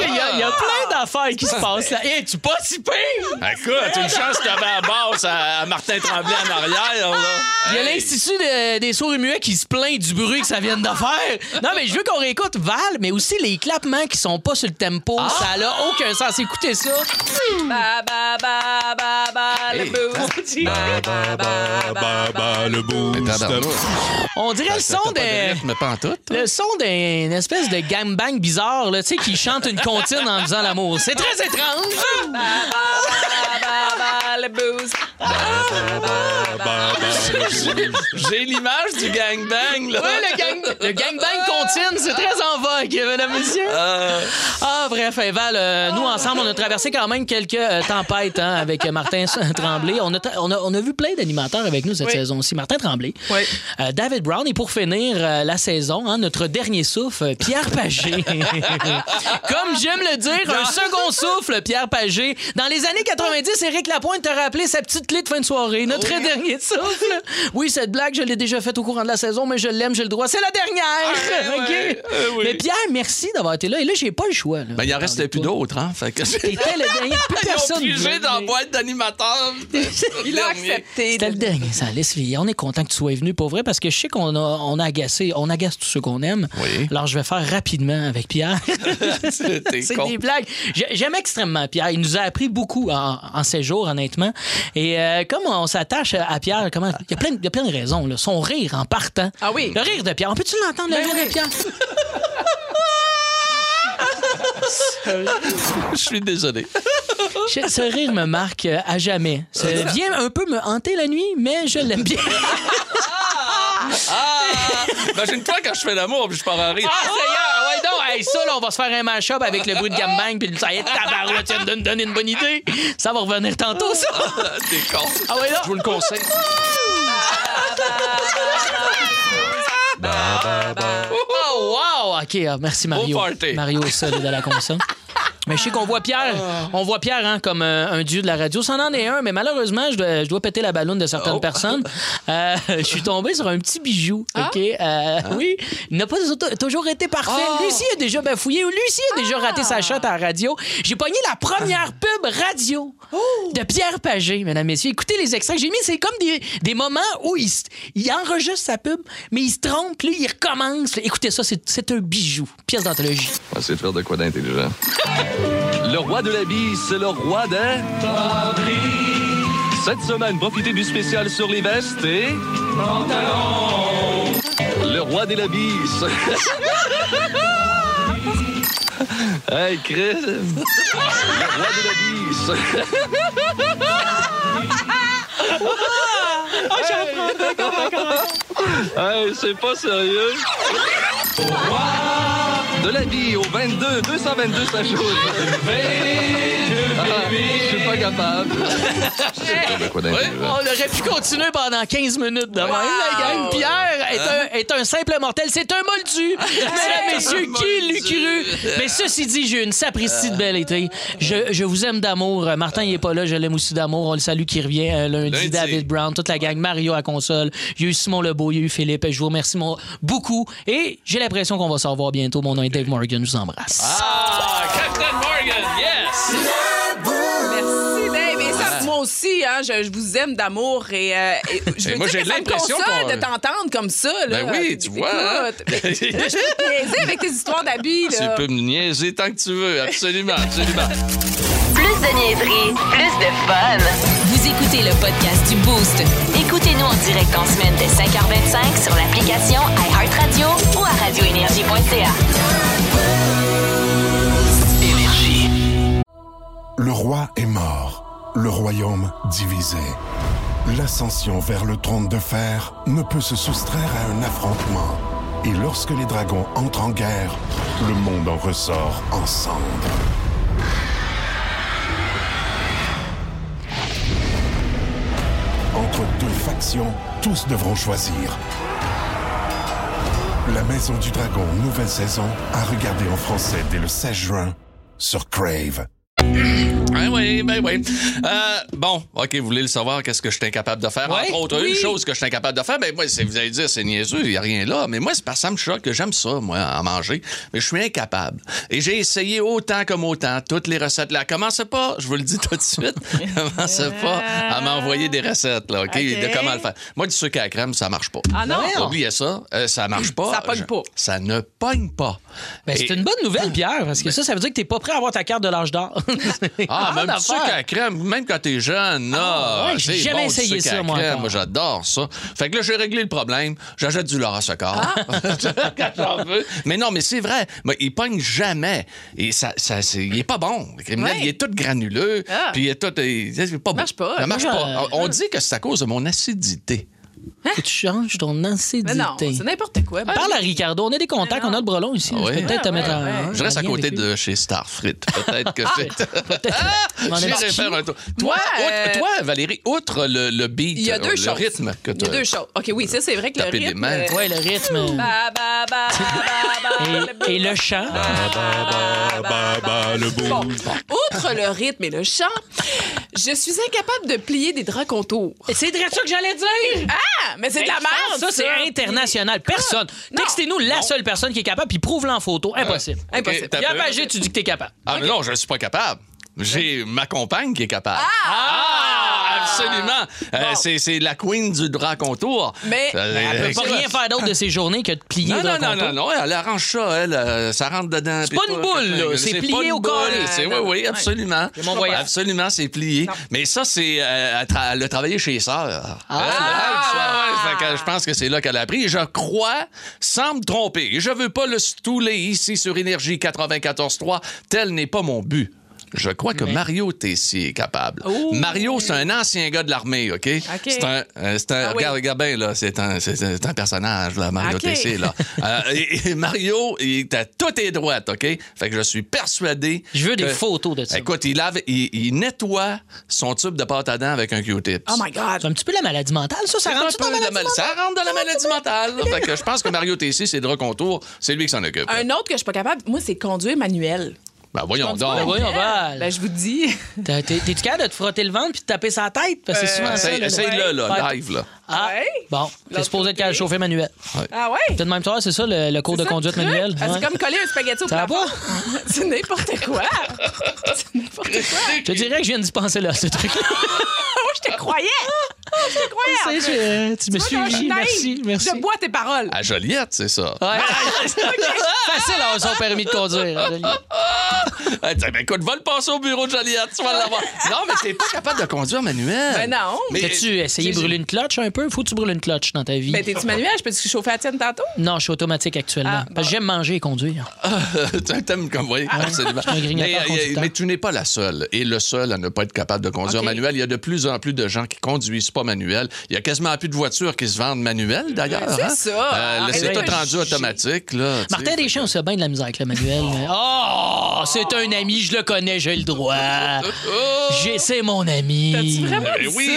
Il y, a- y plein d'affaires qui se passent là. Hé, tu pas si pire! Écoute, une chance que t'avais à basse à, Martin Tremblay en arrière. Il y a l'Institut de- des sourds et muets qui se plaint du bruit que ça vient de faire. Non, mais je veux qu'on réécoute Val, mais aussi les clapements qui sont pas sur le tempo. Ça n'a aucun sens. Écoutez ça. ba, ba, ba, ba, ba, le boost. Ba, ba, ba, ba, le boost. On dirait le son pas de d'un... rythme pantoute, toi? Le son d'une espèce de gangbang bizarre, là, tu sais, qui chante une comptine en faisant l'amour. C'est très étrange. J'ai l'image du gangbang, là. Ouais, le, gang, le gangbang comptine, c'est très en vogue, mesdames et messieurs. Euh, Ah, bref, hey, Val, euh, nous, ensemble, on a traversé quand même quelques euh, tempêtes hein, avec euh, Martin Tremblay. On a, on, a, on a vu plein d'animateurs avec nous cette Oui. saison-ci. Martin Tremblay, Oui. David Brown et pour finir la saison, hein, notre dernier souffle, Pierre Pagé. Comme j'aime le dire, un second souffle, Pierre Pagé. Dans les années 90, Éric Lapointe t'a rappelé sa petite clé de fin de soirée, notre dernier souffle. Oui, cette blague, je l'ai déjà faite au courant de la saison, mais je l'aime, j'ai le droit. C'est la dernière! Ouais, euh, oui. Mais Pierre, merci d'avoir été là. Et là, j'ai pas le choix. là. ben, il en restait plus d'autres, hein. Fait que T'étais le dernier. Plus Ils personne. dans la boîte d'animateurs. Il a accepté. C'était le dernier, ça laisse On est content que tu sois venu pour vrai parce que je sais qu'on a, on a agacé, on agace tous ceux qu'on aime. Oui. Alors je vais faire rapidement avec Pierre. C'est des blagues. J'ai- J'aime extrêmement Pierre. Il nous a appris beaucoup en, en séjour, honnêtement. Et euh, comme on s'attache à Pierre, comment il y a plein, de- il y a plein de raisons. Là. Son rire en partant. Ah oui. Le rire de Pierre. On peut-tu l'entendre, le Ben rire oui. de Pierre? Je suis désolé. Ce rire me marque à jamais. Ça vient un peu me hanter la nuit, mais je l'aime bien. Ah! Imagine-toi quand je fais l'amour puis je pars en rire. Ah, Seigneur! Ouais, donc, hey, ça, là, on va se faire un mash-up avec le bruit de gambang, puis ça y est, tabarouette, tu viens de me donner une bonne idée. Ça va revenir tantôt, ça. T'es con. Ah ouais, là. Je vous le conseille. Oh, wow! OK, ah, merci Mario. Party. Mario solide à la console. Mais je sais qu'on voit Pierre, on voit Pierre hein, comme euh, un dieu de la radio. C'en en est un, mais malheureusement, je dois, je dois péter la ballonne de certaines personnes. Euh, je suis tombé sur un petit bijou. OK? Euh, Oui. Il n'a pas toujours été parfait. Lucie a déjà bafouillé. Lucie a déjà raté sa shot à la radio. J'ai pogné la première pub radio de Pierre Pagé, mesdames, messieurs. Écoutez les extraits que j'ai mis. C'est comme des, des moments où il, il enregistre sa pub, mais il se trompe, puis là, il recommence. Écoutez ça, c'est c'est un bijou. Pièce d'anthologie. On va essayer de faire de quoi d'intelligent. Le roi de la bille, c'est le roi des... Cette semaine, profitez du spécial sur les vestes et... Le roi des labis. hey, Chris. Le roi des labis. hey, c'est pas sérieux. De la vie au 22, 222 sa chose. Ah, Je suis pas capable. Pas quoi. On aurait pu continuer pendant 15 minutes de même, la gang. Pierre est un, est un simple mortel. C'est un moldu. Mesdames, messieurs, qui l'eût cru? Mais ceci dit, j'ai une sapristi de belle été. Je, je vous aime d'amour. Euh, Martin, il est pas là. Je l'aime aussi d'amour. On le salue qui revient euh, lundi. Lundi. David Brown, toute la gang. Mario à console. Il y a eu Simon Lebeau, il y a eu Philippe. Je vous remercie mon- beaucoup. Et j'ai l'impression qu'on va se revoir bientôt. Mon nom est Dave Morgan. Je vous embrasse. Ah, Captain Morgan, yes! Merci, Dave. Et ça, moi aussi, hein, je, je vous aime d'amour et, euh, et je veux moi, dire j'ai que ça me l'impression console qu'on- de t'entendre comme ça. Là. Ben oui, tu vois, hein? Écoute, mais- là, je peux te niaiser avec tes histoires d'habits. Tu là. peux me niaiser tant que tu veux, absolument, absolument. Plus de niaiserie, plus de fun. Vous écoutez le podcast du Boost. Écoutez-nous en direct en semaine dès 5h25 sur l'application iHeartRadio ou à radioénergie.ca. Le roi est mort, le royaume divisé. L'ascension vers le trône de fer ne peut se soustraire à un affrontement. Et lorsque les dragons entrent en guerre, le monde en ressort en Entre deux factions, tous devront choisir. La Maison du Dragon, nouvelle saison, à regarder en français dès le 16 juin sur Crave. Ben oui, ben oui. Euh, bon, OK, vous voulez le savoir, qu'est-ce que je suis incapable de faire? Ouais, Entre autres, oui. une chose que je suis incapable de faire, ben moi, c'est- vous allez dire, c'est niaiseux, il n'y a rien là. Mais moi, c'est parce que ça me choque, que j'aime ça, moi, à manger. Mais je suis incapable. Et j'ai essayé autant comme autant, toutes les recettes là. Commencez pas, je vous le dis tout de suite, commencez pas à m'envoyer des recettes, là, OK? OK. De comment le faire. Moi, du sucre à la crème, ça marche pas. Ah non? Oubliez ça, euh, ça marche pas. Ça pogne Je- pas. Ça ne pogne pas. Ben, c'est une bonne nouvelle, Pierre, parce que ça, ça veut dire que t'es pas prêt à avoir ta carte de l'âge d'or. Ah, même d'affaire. du sucre à la crème, même quand t'es jeune. Ah, ouais, j'ai jamais essayé ça, moi. Moi, j'adore ça. Fait que là, j'ai réglé le problème. J'achète du Laura Secord. Quand j'en veux. Mais non, mais c'est vrai. Mais il pogne jamais. Et ça, ça, c'est- il est pas bon. Le criminel, Ouais. il est tout granuleux. Ah. Puis il est tout. Il est pas bon. Marche pas. Ça marche pas. On dit que c'est à cause de mon acidité. Tu changes ton. Mais non, c'est n'importe quoi. Ben, Parle à Ricardo. On a des contacts, on a le brelon ici. Ah ouais? peut-être te mettre en. Je reste en à lien côté avec lui. de chez Starfrit. Peut-être que c'est. On en a J'irai faire un tour. Toi, Moi, euh, toi, Valérie, outre le, le beat, Il y a deux le choses. rythme que Il y a deux choses. OK, oui, ça, c'est vrai que le Taper des rythme... mains. euh, Ouais, le rythme. ba, ba, ba, ba, ba, Et, et le chant. Bon, outre le rythme et le chant, je suis incapable de plier des draps contours. C'est de ça que j'allais dire. Ah, mais c'est de la merde, Ça, c'est international. Personne. Textez-nous la seule personne qui est capable, puis prouve-le en photo. Impossible. Impossible. Ok, t'as Pierre peu. Pagé, tu dis que t'es capable. Ah, mais non, je ne suis pas capable. J'ai ma compagne qui est capable. Ah! Absolument. Euh, c'est, c'est la queen du drap contour. Mais- Euh, Elle peut pas rien faire d'autre de ses journées que de plier Non, non, non, non, non, elle arrange ça, elle, euh, ça rentre dedans. C'est puis pas une boule, là, c'est plié pas une au boule, carré. C'est, oui, oui, absolument. C'est mon voyage. Absolument, c'est plié. Mais ça, c'est, euh, elle, tra- elle a travaillé chez Sœur. Ah! Ouais, fait que je pense que c'est là qu'elle a appris. Et je crois, sans me tromper, et je veux pas le stouler ici sur Énergie 94.3, tel n'est pas mon but. Je crois que Mario Tessier est capable. Mario, c'est un ancien gars de l'armée, OK? C'est un, euh, c'est un- Ah oui. regarde, regarde bien, là, c'est un, c'est- c'est un personnage, là, Mario OK. Tessier, là. Euh, et, et Mario, il est à toutes les droites, OK? Fait que je suis persuadé. Je veux des photos de ça. Écoute, il, lave, il, il nettoie son tube de pâte à dents avec un Q-tip. Oh my God. C'est un petit peu la maladie mentale, ça. Ça rentre un dans peu la de maladie mal- mentale? Ça rentre dans la maladie mentale. fait que je pense que Mario Tessier, c'est de contour. C'est lui qui s'en occupe. Un autre que je suis pas capable, moi, c'est conduire manuel. Ben voyons Conduis pas donc. voyons, manuel. Val. Ben, je vous dis. T'es-tu capable de te frotter le ventre puis de taper sa tête? Parce que c'est souvent ça. Essaye- là, Essaye-le, là, Ouais. live, là. Ah, Ouais. bon. T'es L'autre supposé être côté. capable de chauffer manuel. Ah ouais? Peut-être même toi, c'est ça, le, le cours C'est de ça, conduite truc? manuelle? Ah, Ouais. C'est comme coller un spaghetti au Ça va plafond. c'est n'importe quoi. c'est n'importe quoi. Je te dirais que je viens de dispenser là, ce truc-là. Moi, je te croyais. Je te croyais. Tu sais, fait. je- tu me suis Merci, merci. Je bois tes paroles. À Joliette, c'est ça. Ouais. Facile d'avoir son permis de conduire. Denis. Elle dit, ben, écoute, va le passer au bureau de Joliette, tu vas l'avoir. Non, mais t'es pas capable de conduire manuel. Ben non. Mais- T'as-tu essayé de brûler une clutch un peu? Faut que tu brûles une clutch dans ta vie? Ben, t'es-tu manuel? Je peux-tu chauffer la tienne tantôt? non, je suis automatique actuellement. Ah, Parce que j'aime manger et conduire. Tu T'aimes comme, oui, absolument. Mais, euh, mais tu n'es pas la seule et le seul à ne pas être capable de conduire manuel. Il y a de plus en plus de gens qui conduisent pas manuel. Il y a quasiment plus de voitures qui se vendent manuelles, d'ailleurs. C'est hein? ça. Euh, c'est Arrête tout rendu automatique. Là, Martin. Deschamps, on se bien de la misère avec le manuel. mais- Oh, c'est un ami, je le connais, j'ai le droit. J'ai, c'est mon ami. T'as-tu vraiment Ben dit oui!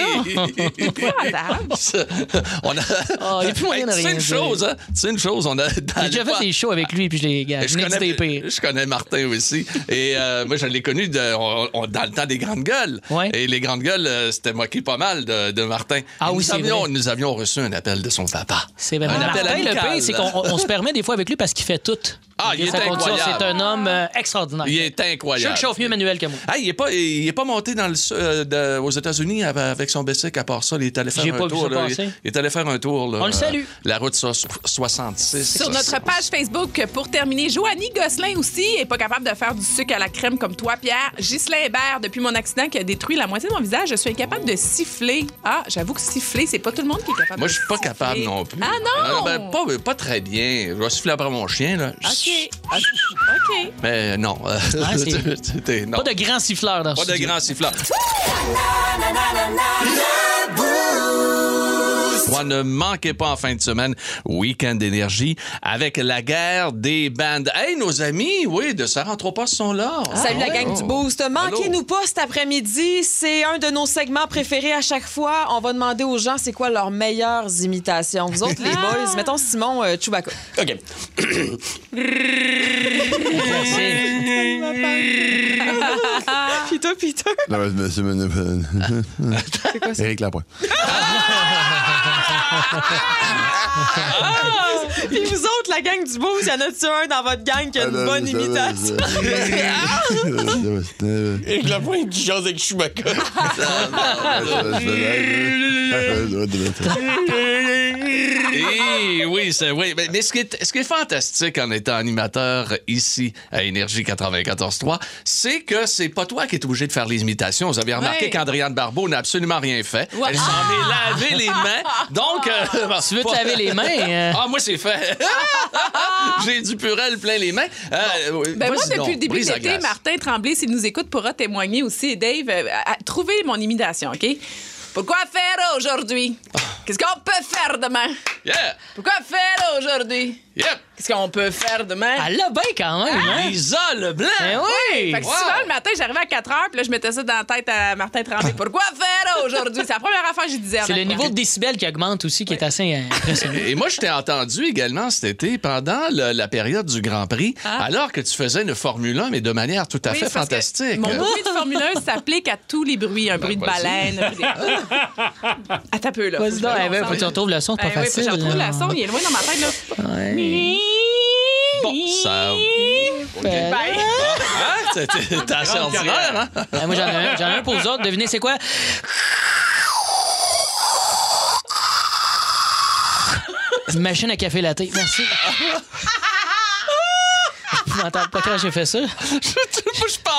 ça? On a... Ah, il y a plus moyen de tu sais rien une dire. chose, hein? Sais une chose, on a... J'ai déjà fait des shows avec lui, puis je les gars. je connais, je connais Martin aussi. Et euh, moi, je l'ai connu de- on- on- dans le temps des Grandes Gueules. Ouais. Et les Grandes Gueules, euh, c'était moqué pas mal de, de Martin. Ah oui, nous c'est avions, vrai. Nous avions reçu un appel de son papa. C'est vrai. Un Martin, appel le amical. pire, c'est qu'on on se permet des fois avec lui parce qu'il fait tout. Ah, il est incroyable. C'est un homme euh, extraordinaire. Il est Je incroyable. qu'il chauffe mieux manuel que moi. Ah, il est pas, il est pas monté dans le, euh, de- aux États-Unis avec, avec son bicycle à part ça. Il est allé faire un pas vu tour. ça là. passer. Il, il est allé faire un tour. là, On le salue. euh, la route so- 66. Sur notre page Facebook, pour terminer, Joanie Gosselin aussi est pas capable de faire du sucre à la crème comme toi, Pierre. Ghislain Hébert, depuis mon accident qui a détruit la moitié de mon visage, je suis incapable de siffler. Ah, j'avoue que siffler, c'est pas tout le monde qui est capable Moi, je suis pas siffler. capable non plus. Ah non! Euh, ben, pas, pas très bien. Je vais siffler après mon chien. Là. OK. OK. Mais non. euh, c'était- non. Pas de grand siffleur dans ce Pas de studio. grand siffleur. Moi, ne manquez pas en fin de semaine Week-end d'énergie avec la guerre des bandes. Hey, nos amis, oui, de Sarah Anthropos sont là. Salut la gang Oh. du Boost. Manquez-nous pas cet après-midi. C'est un de nos segments préférés à chaque fois. On va demander aux gens c'est quoi leurs meilleures imitations. Vous autres, les boys, mettons Simon euh, Chewbacca. OK. Peter, Peter. C'est quoi ça? Éric Lapointe. Puis vous autres, la gang du Boost, y en a-tu un dans votre gang qui a une bonne imitation? Éric Lapointe qui chante avec Chewbacca. Eh oui, c'est oui. Mais, mais ce, qui est, ce qui est fantastique en étant animateur ici à Énergie 94.3, c'est que c'est pas toi qui es obligé de faire les imitations. Vous avez remarqué Ouais. qu'Andréane Barbeau n'a absolument rien fait. Ouais. Elle s'en est lavé les mains. Donc, euh, bon, Tu veux te laver les mains? euh, Ah, moi, c'est fait. J'ai du purel plein les mains. Euh, Ben moi, depuis le début de l'été. Martin Tremblay, s'il nous écoute, pourra témoigner aussi. Dave, euh, trouvez mon imitation, OK? Pourquoi faire aujourd'hui? Qu'est-ce qu'on peut faire demain? Yeah! Pourquoi faire aujourd'hui? Yep! Qu'est-ce qu'on peut faire demain? Elle l'a bien quand même, hein? Lisa Leblanc! Ben oui! Fait que Wow. souvent, le matin, j'arrivais à 4 heures, puis là, je mettais ça dans la tête à Martin Tremblay. Pourquoi faire aujourd'hui? C'est la première affaire que je disais. C'est le niveau de décibels qui augmente aussi qui est assez impressionnant. Et moi, je t'ai entendu également cet été pendant le- la période du Grand Prix, Ah. alors que tu faisais une Formule 1, mais de manière tout à Oui, fait fantastique. Mon bruit de Formule 1 s'applique à tous les bruits. Un bruit de Ben, baleine. un bruit Attends un peu, là. Vas-y Faut que donc, je eh ben, me faut que tu retrouves le son, c'est Eh pas oui, faut que facile. je retrouve là. le son. Il est loin dans ma tête, là. Ouais. Bon, ça. Ben, Bye. Hein? T'es- T'es t'es assez ordinaire, hein? Ah, moi, j'en ai un, j'en ai un pour vous autres. Devinez, c'est quoi? Une machine à café latte. Merci. Je Je m'entends pas quand j'ai fait ça.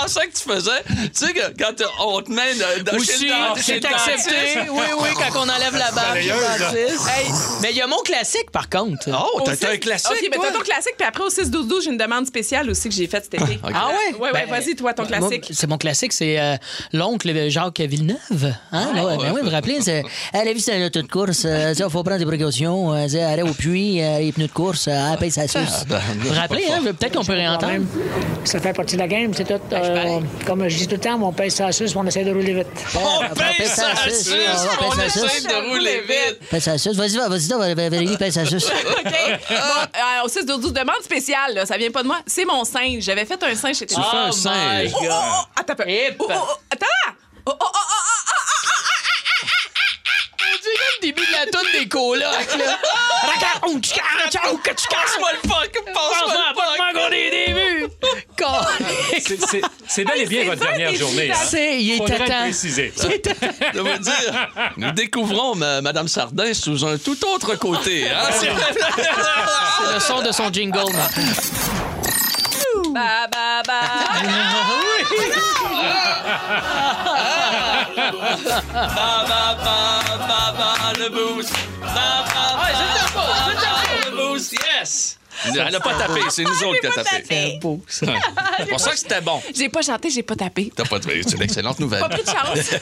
Pensais que tu faisais. Tu sais, que quand on te met dans le c'est accepté. Oui, oui, quand on enlève la dentiste. Hey, mais il y a mon classique, par contre. Oh, Au six- OK, mais t'as ton classique, puis après au 6-12-12, j'ai une demande spéciale aussi que j'ai faite cet été. Ah ouais? Ouais, ouais, Ben, vas-y, toi, ton classique. c'est mon classique, c'est euh, l'oncle Jacques Villeneuve. Hein, là, ben oui, vous vous rappelez, c'est, elle a vu c'est un auto de course, il faut prendre des précautions, euh, c'est arrêt au puits, euh, les pneus de course, euh, elle paye sa suce. vous vous rappelez, hein, peut-être qu'on peut réentendre. Ça fait partie de la game, c'est tout. Euh, comme je dis tout le temps, on paye ça suce, on essaie de rouler vite. On paye sa suce, on essaie de rouler vite. Paye sa suce, vas-y, vas-y, vas-y, Valérie, paye sa suce. OK. Bon, euh, au 6 12 demande spéciale, là, ça vient pas de moi. C'est mon singe. J'avais fait un singe chez Tu fais un singe. Oh, oh, oh, attends un peu. Oh, oh, oh, attends! Dirait le début de la toune des colocs, là. Passe-moi le fuck, passe-moi le fuck. on est début. C'est- bel et bien votre dernière journée. hein. C'est, il est Faudrait le préciser. Je veux dire, nous découvrons ma- Madame Sardin sous un tout autre côté. Hein? C'est- C'est le son de son jingle. Ba, ba, ba. Ba, ba, ba, ba, ba, le boost. Ba, ba, ba, ba, le boost. Yes! Elle n'a pas tapé, c'est nous autres qui a tapé. C'est beau, ça. C'est pour ça que c'était bon. J'ai pas chanté, j'ai pas tapé. T'as pas C'est une excellente nouvelle. Pas pris de chance.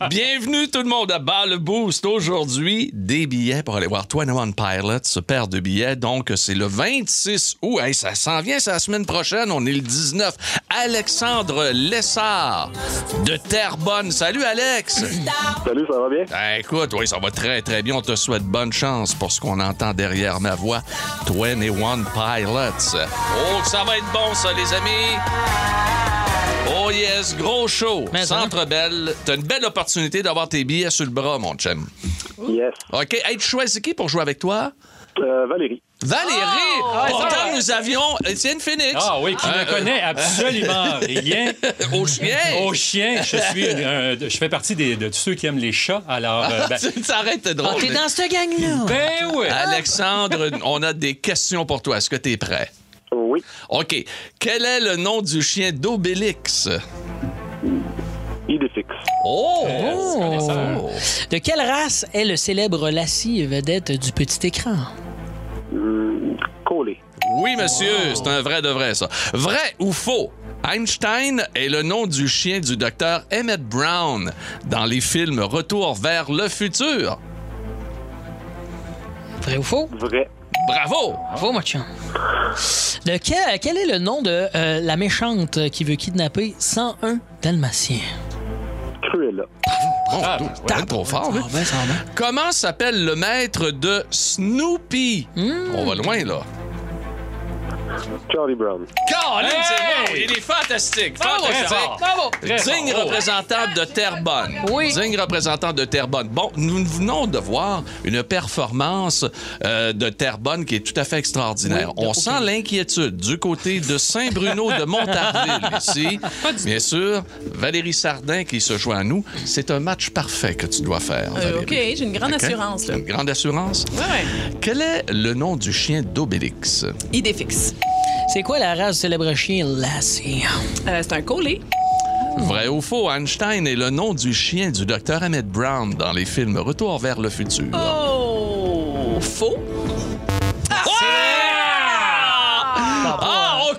Bienvenue tout le monde à Bas le Boost. Aujourd'hui, des billets pour aller voir 21 Pilots, ce paire de billets. Donc, c'est le 26 août. Hey, ça s'en vient, c'est la semaine prochaine. On est le 19. Alexandre Lessard de Terrebonne. Salut, Alex. Salut, ça va bien? Ben, écoute, oui, ça va très, très bien. On te souhaite bonne chance pour ce qu'on entend derrière ma voix. 21 Pilots. Oh, ça va être bon, ça, les amis. Oh yes, gros show. Centre Belle. T'as une belle opportunité d'avoir tes billets sur le bras, mon chum. Yes. OK. Hey, tu choisis qui pour jouer avec toi? Euh, Valérie. Valérie! Oh! Pourtant, nous avions Étienne Phoenix. Ah oui, qui Euh, ne connaît absolument rien. Au chien. Au chien, je suis, un- je fais partie des, de tous ceux qui aiment les chats. Alors, euh, ben, ça arrête de drôle. Ah, t'es dans cette gang-là. ben oui. Alexandre, on a des questions pour toi. Est-ce que tu es prêt? Oui. OK. Quel est le nom du chien d'Obélix? Idéfix. Oh! Oh. De quelle race est le célèbre Lassie vedette du petit écran? Hum, collé. Oui, monsieur, c'est un vrai de vrai, ça. Vrai ou faux? Einstein est le nom du chien du docteur Emmett Brown dans les films Retour vers le futur. Vrai ou faux? Vrai. Bravo! Bravo, mon chum. De quel, quel est le nom de euh, la méchante qui veut kidnapper 101 Dalmatiens? Cruella. Bon, Ah, tout- ouais. trop fort. hein? Ça va. Comment s'appelle le maître de Snoopy? On va loin, là. Charlie Brown. Colin, Hey! c'est bon! Il est fantastique! Bravo, fantastique! Bravo! Bravo! Digne fort. représentante de Terrebonne. Oui. Digne représentante de Terrebonne. Bon, nous venons de voir une performance euh, de Terrebonne qui est tout à fait extraordinaire. Oui, On sent l'inquiétude du côté de Saint-Bruno de Montarville ici. Bien sûr, Valérie Sardin qui se joint à nous. C'est un match parfait que tu dois faire. Euh. OK, j'ai une grande assurance, là. Une grande assurance. Ouais, ouais. Quel est le nom du chien d'Obélix? Idéfix. C'est quoi la race du célèbre chien Lassie? Euh, c'est un collé. Vrai ou faux, Einstein est le nom du chien du docteur Emmett Brown dans les films Retour vers le futur. Oh! Faux.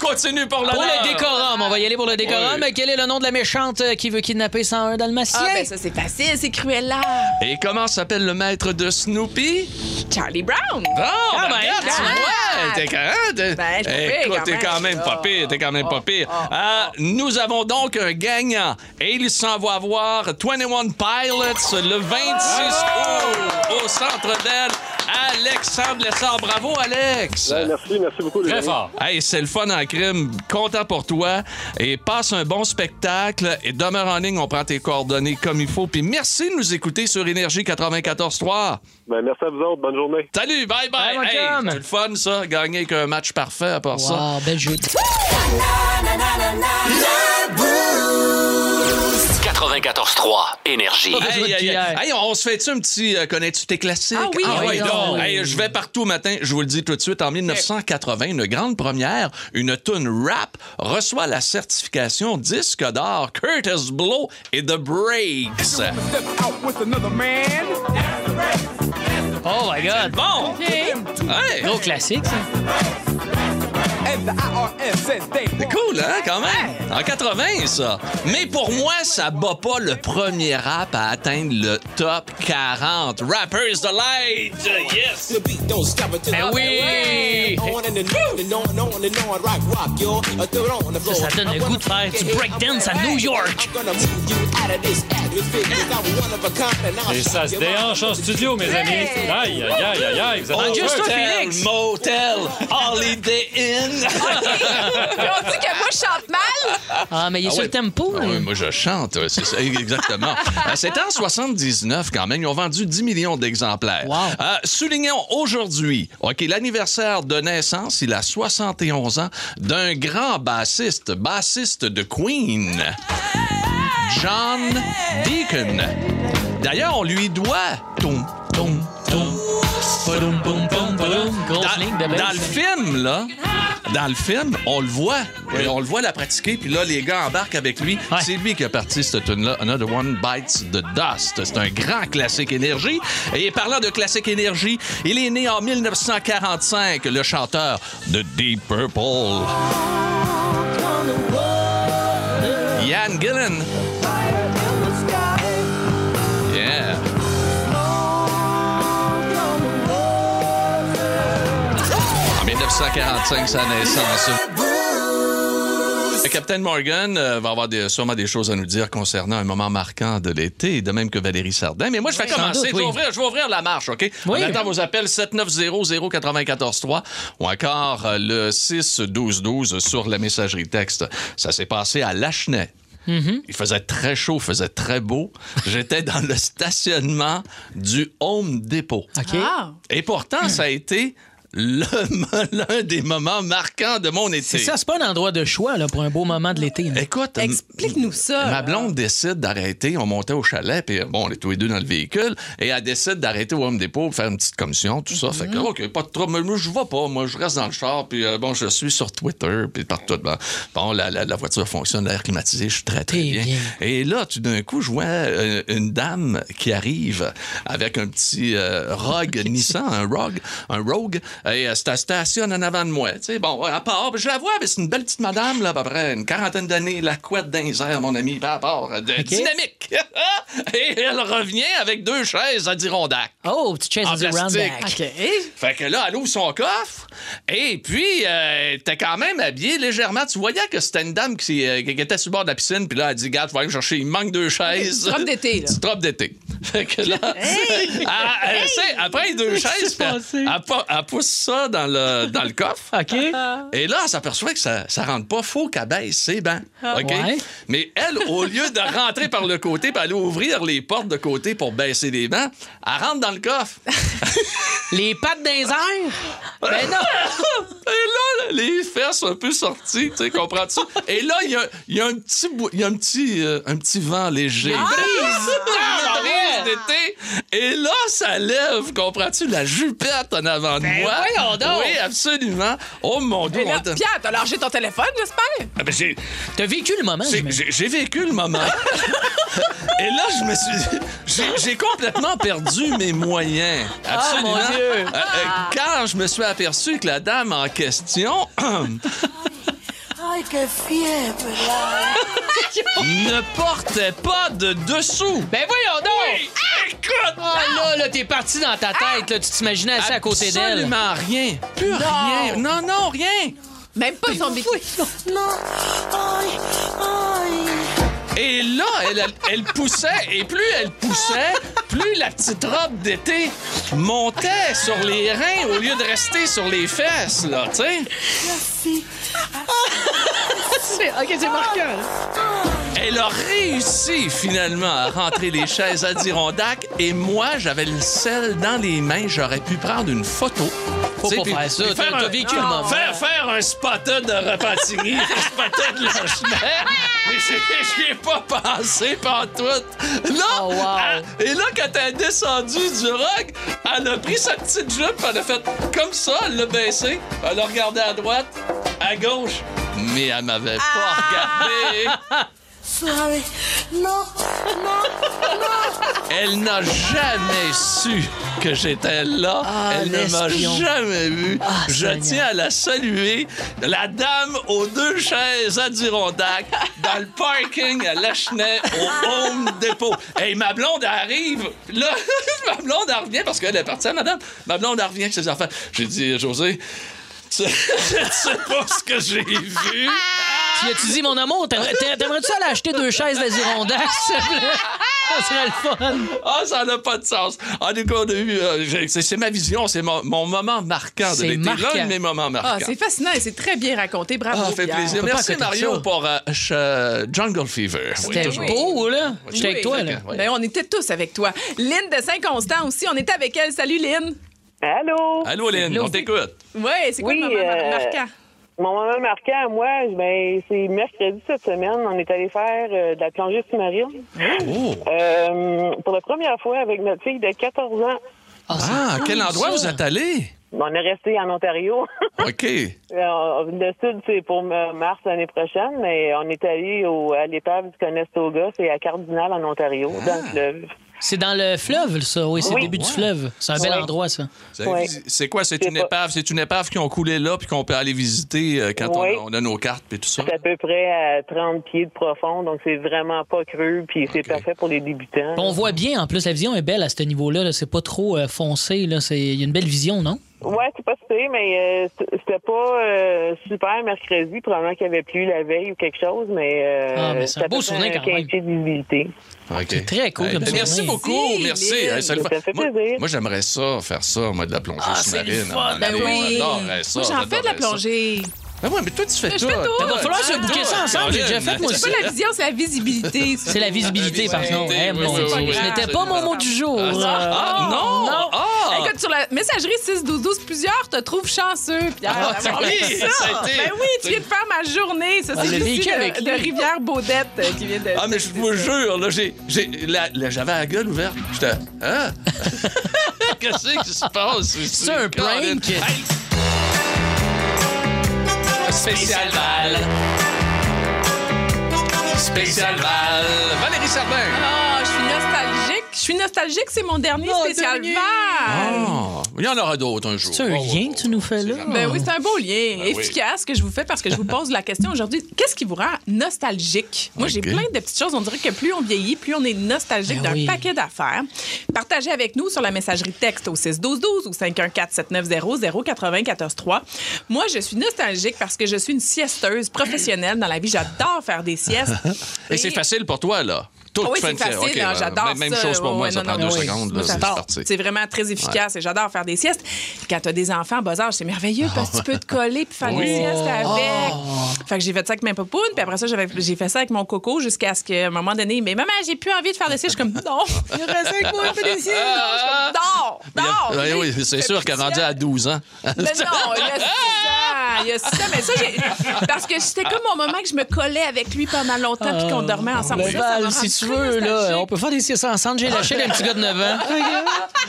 Continue pour Pour l'honneur. le décorum, on va y aller pour le décorum. Oui. Quel est le nom de la méchante euh, qui veut kidnapper 101 Dalmatiens? Ah, ben ça, c'est facile, c'est Cruella. Et comment s'appelle le maître de Snoopy? Charlie Brown. Oh, Ah, ben, regarde, tu ah. vois, t'es quand hein, t'es- Ben, Écoute, quand t'es même. quand même pas pire, t'es quand même pas pire. Ah, nous avons donc un gagnant et il s'en va voir 21 Pilots le 26 août au Centre d'Elle. Alexandre Lessard, bravo Alex! Ouais, merci, merci beaucoup. les Très amis. fort. Hey, c'est le fun en crime. Content pour toi. Et passe un bon spectacle. Et demeure en ligne, on prend tes coordonnées comme il faut. Puis merci de nous écouter sur Énergie 94.3. Ben, merci à vous autres. Bonne journée. Salut, bye bye. Hey, c'est le fun, ça. Gagner avec un match parfait à part ça. Wow, bel jeu. 96.9 94.3 Énergie. Hey, hey, hey, hey, on se fait-tu un petit euh, connais-tu tes classiques? Ah oui, ouais, oui, donc. oui. Hey, je vais partout matin, je vous le dis tout de suite. En 1980, une grande première, une tune rap reçoit la certification disque d'or Curtis Blow et The Breaks. Oh my God. Bon! Hey. Gros classique, ça. C'est cool, hein, quand même? En 80, ça. Mais pour moi, ça bat pas le premier rap à atteindre le top 40. Rappers Delight! Yes! Ben oui! Ça, ça donne le goût de faire du breakdance à New York. Et ça se déhanche en studio, mes amis. Aïe, aïe, aïe, aïe, aïe. Vous êtes. Motel, Holiday Inn. on dit que moi, je chante mal. Ah, mais il est Ah sur le tempo. Ah hein. oui, moi, je chante. C'est ça, exactement. Euh, C'était en 79 quand même. Ils ont vendu 10 millions d'exemplaires. Wow. Euh, soulignons aujourd'hui, OK, l'anniversaire de naissance, il a 71 ans, d'un grand bassiste, bassiste de Queen, John Deacon. D'ailleurs, on lui doit... Toum, toum, toum, Boum, boum, boum, boum. Grosse dans, dans le film, là, dans le film, on le voit. On le voit la pratiquer, puis là, les gars embarquent avec lui. Ouais. C'est lui qui a parti cette tune-là, Another One Bites the Dust. C'est un grand classique énergie. Et parlant de classique énergie, il est né en 1945, le chanteur de Deep Purple. Ian Gillan. 1945, sa naissance. Le Captain Morgan euh, va avoir des- sûrement des choses à nous dire concernant un moment marquant de l'été, de même que Valérie Sardin. Mais moi, je vais Oui, commencer. doute, je, vais ouvrir, je vais ouvrir la marche, OK? Oui. On attend vos appels 790-094-3 ou encore euh, le 6-12-12 sur la messagerie texte. Ça s'est passé à Lachenay. Mm-hmm. Il faisait très chaud, il faisait très beau. J'étais dans le stationnement du Home Depot. OK. Ah. Et pourtant, ça a été l'un des moments marquants de mon été. C'est ça, c'est pas un endroit de choix là, pour un beau moment de l'été. Écoute, Explique-nous ça. ma blonde décide d'arrêter. On montait au chalet, puis bon, on est tous les deux dans le véhicule. Et elle décide d'arrêter au Home Depot pour faire une petite commission, tout ça. Fait que, OK, pas de trouble. Mais moi, je vais pas. Moi, je reste dans le char, puis euh, bon, je suis sur Twitter, puis partout. Bon, bon la, la- la voiture fonctionne, l'air climatisé, je suis très, très bien. Et là, tout d'un coup, je vois euh, une dame qui arrive avec un petit euh, Rogue Nissan, un Rogue, un Rogue, et euh, c'est- elle stationne en avant de moi. Tu sais, bon, à part, je la vois, mais c'est une belle petite madame, là, à peu près une quarantaine d'années, la couette d'un air, mon ami, par rapport, euh, de- dynamique. et elle revient avec deux chaises à Dirondac. Oh, petite chaise En du round plastique. back. OK. Fait que là, elle ouvre son coffre. Et puis, euh, t'es quand même habillée légèrement. Tu voyais que c'était une dame qui, euh, qui était sur le bord de la piscine. Puis là, elle dit, Garde, faut aller me chercher. Il manque deux chaises. Robe d'été, là. Robe d'été. Fait que là, elle- elle essaie- après les deux chaises, puis elle, elle elle pousse ça dans le, dans le coffre. OK. Et là, elle s'aperçoit que ça, ça rentre pas. Faut qu'elle baisse ses bancs. OK? Ouais. Mais elle, au lieu de rentrer par le côté puis aller ouvrir les portes de côté pour baisser les bancs, elle rentre dans le coffre. Les pattes les airs? Ben non! Et là, les fesses un peu sorties, tu sais, comprends-tu? Et là, il y a, y a un petit, y a un petit, euh, un petit vent léger. Ah! D'été. Et là, ça lève, comprends-tu, la jupette en avant de Ben moi. voyons donc. Oui, absolument. Oh mon Dieu. Là, mon Dieu. Pierre, t'as lâché ton téléphone, j'espère? Ah, ben, j'ai- T'as vécu le moment, j'ai- vécu le moment. Et là, je me suis. j'ai- J'ai complètement perdu mes moyens. Absolument. Ah, mon Dieu. Euh, euh, quand je me suis aperçu que la dame en question Ay, qué fiebre. ne portait pas de dessous. Ben voyons donc! Écoute! Ah là, là, t'es parti dans ta tête, là, tu t'imaginais assis à côté d'elle. Absolument rien. Plus rien. Non, non, rien. Même pas son bikini. No. Ay, ay. Et là, elle, elle- elle poussait, et plus elle poussait, plus la petite robe d'été montait sur les reins au lieu de rester sur les fesses, là, tu sais. Merci. OK, c'est marquant. Elle a réussi finalement à rentrer les chaises à Dirondac et moi, j'avais le sel dans les mains. J'aurais pu prendre une photo pas puis- faire ça. T'as- vécu le moment. Faire, faire un spotted de Repentigny, un spotted de je n'y ai pas pensé pantoute. Là, Oh, wow. elle- et là, quand elle est descendue du rock, elle a pris sa petite jupe, elle a fait comme ça, elle l'a baissé, elle a regardé à droite, à gauche, mais elle m'avait pas regardé. Suave. Non, non, non. Elle n'a jamais su que j'étais là. Ah, Elle ne m'a jamais vu. Ah, Je Seigneur. tiens à la saluer. La dame aux deux chaises à Dirondac, dans le parking à Lachenay, au Home Depot. Hey, ma blonde arrive. Là, ma blonde, elle revient parce qu'elle est partie, hein, madame? Ma blonde, elle revient avec ses enfants. J'ai dit, José, tu je ne sais pas ce que j'ai vu. Tu as-tu dit, mon amour, t'aimerais- t'a- t'aimerais-tu aller acheter deux chaises d'Adirondack, s'il te plaît? Ça serait le fun. Ah, ça n'a pas de sens. En tout cas, on a eu, euh, c'est ma vision, c'est mon, mon moment marquant de C'est l'été. L'un de mes moments marquants. Ah, c'est fascinant et c'est très bien raconté. Bravo. Ah, ça fait Pierre. plaisir. Pas Merci Mario ça. pour euh, ch- Jungle Fever. C'était beau, là. Oui. J'étais avec Oui. toi, là. Oui. Ben, on était tous avec toi. Lynn de Saint-Constant aussi, on était avec elle. Salut, Lynn. Allô? Allô, Lynn, on t'écoute. Oui, c'est quoi le moment euh, marquant? Mon moment marquant, moi, ben, c'est mercredi cette semaine. On est allé faire euh, de la plongée sous-marine. Oh. Euh, pour la première fois avec notre fille de 14 ans. Ah, à quel endroit ça. vous êtes allé? On est resté en Ontario. OK. Euh, le sud, c'est pour mars l'année prochaine, mais on est allé au, à l'épave du Conestoga, c'est à Cardinal, en Ontario, dans le fleuve. C'est dans le fleuve, ça. Oui, c'est Oui. le début du fleuve. C'est un bel Ouais. endroit, ça. C'est Ouais. c'est quoi? C'est une pas- épave? C'est une épave qui ont coulé là puis qu'on peut aller visiter euh, quand on- Oui. on, a nos cartes et tout ça? C'est à peu près à 30 pieds de profond, donc c'est vraiment pas creux, puis c'est parfait pour les débutants. On voit bien, en plus, la vision est belle à ce niveau-là. là. C'est pas trop euh, foncé. là. C'est- Il y a une belle vision, non? Ouais, c'est pas super, mais euh, c'était pas euh, super mercredi. Probablement qu'il y avait plu la veille ou quelque chose, mais, euh, Ah, mais c'est un c'était beau souvenir quand 15 même. pieds de visibilité. OK. très cool comme ben, Merci beaucoup. Merci, c'est Ça fun. fait Moi, plaisir. moi, j'aimerais ça, faire ça, moi, de la plongée Ah, c'est le sous-marine. Ben oui. J'adorerais ça. Moi, j'en fais de la ça. Ben ouais, mais toi, tu fais Je tout. fais tout. Il va falloir se Ah, bouquer ça ensemble. J'ai déjà fait, moi C'est pas la vision, c'est la visibilité. C'est la visibilité, par Ouais, contre. Eh, mon Dieu. Ce n'était pas mon mot du jour. Ah, ah, Euh, non! Non. Ah! Écoute, sur la messagerie 6-12-12, plusieurs te trouvent chanceux, Pierre. Ah, oui, Ben oui, tu viens de faire ma journée. Ça, Ah, c'est le de. Rivière-Baudette euh, qui vient de... Ah, mais je vous jure, là, J'avais la gueule ouverte. J'étais. Hein? Qu'est-ce qui se passe? C'est un prank? Spécial Val. Spécial Val. Valérie Sardin. Ah, je suis nostalgique. Je suis nostalgique, c'est mon dernier spécial Val. Ah, il y en aura d'autres un jour. C'est un Oh, lien que tu nous fais là? Ben oui, c'est un beau lien Ben oui. efficace que je vous fais parce que je vous pose la question aujourd'hui. Qu'est-ce qui vous rend nostalgique? Moi, j'ai plein de petites choses. On dirait que plus on vieillit, plus on est nostalgique Ben d'un oui. paquet d'affaires. Partagez avec nous sur la messagerie texte au 61212 ou 514-790-094-3. Moi, je suis nostalgique parce que je suis une siesteuse professionnelle dans la vie. J'adore faire des siestes. Et c'est facile pour toi, là. Tout, Oui, tu fais c'est facile. Ok, hein, ben, j'adore même- Même ça. chose pour moi, ouais, ça non, prend non, deux oui. secondes. C'est parti. C'est vraiment très efficace et j'adore faire des siestes. Quand tu as des enfants en bas âge, c'est merveilleux parce que tu peux te coller puis faire Oui. des siestes avec. Oh. Fait que j'ai fait ça avec mes popounes, puis après ça, j'avais- j'ai fait ça avec mon coco jusqu'à ce qu'à un moment donné, mais maman, j'ai plus envie de faire des siestes. Je suis comme, non, il reste avec moi, fais des siestes. Non, je suis comme, dors, Il y a- dors. Ouais, oui, c'est sûr qu'elle rendu à 12 ans. Mais non, il y a six ans. Il y a six ans. Mais ça, j'ai- parce que c'était comme mon moment que je me collais avec lui pendant longtemps puis qu'on dormait ensemble. Ça, ça si tu très veux, là, nostalgique. on peut faire des siestes ensemble. J'ai lâché un petit gars de 9 ans.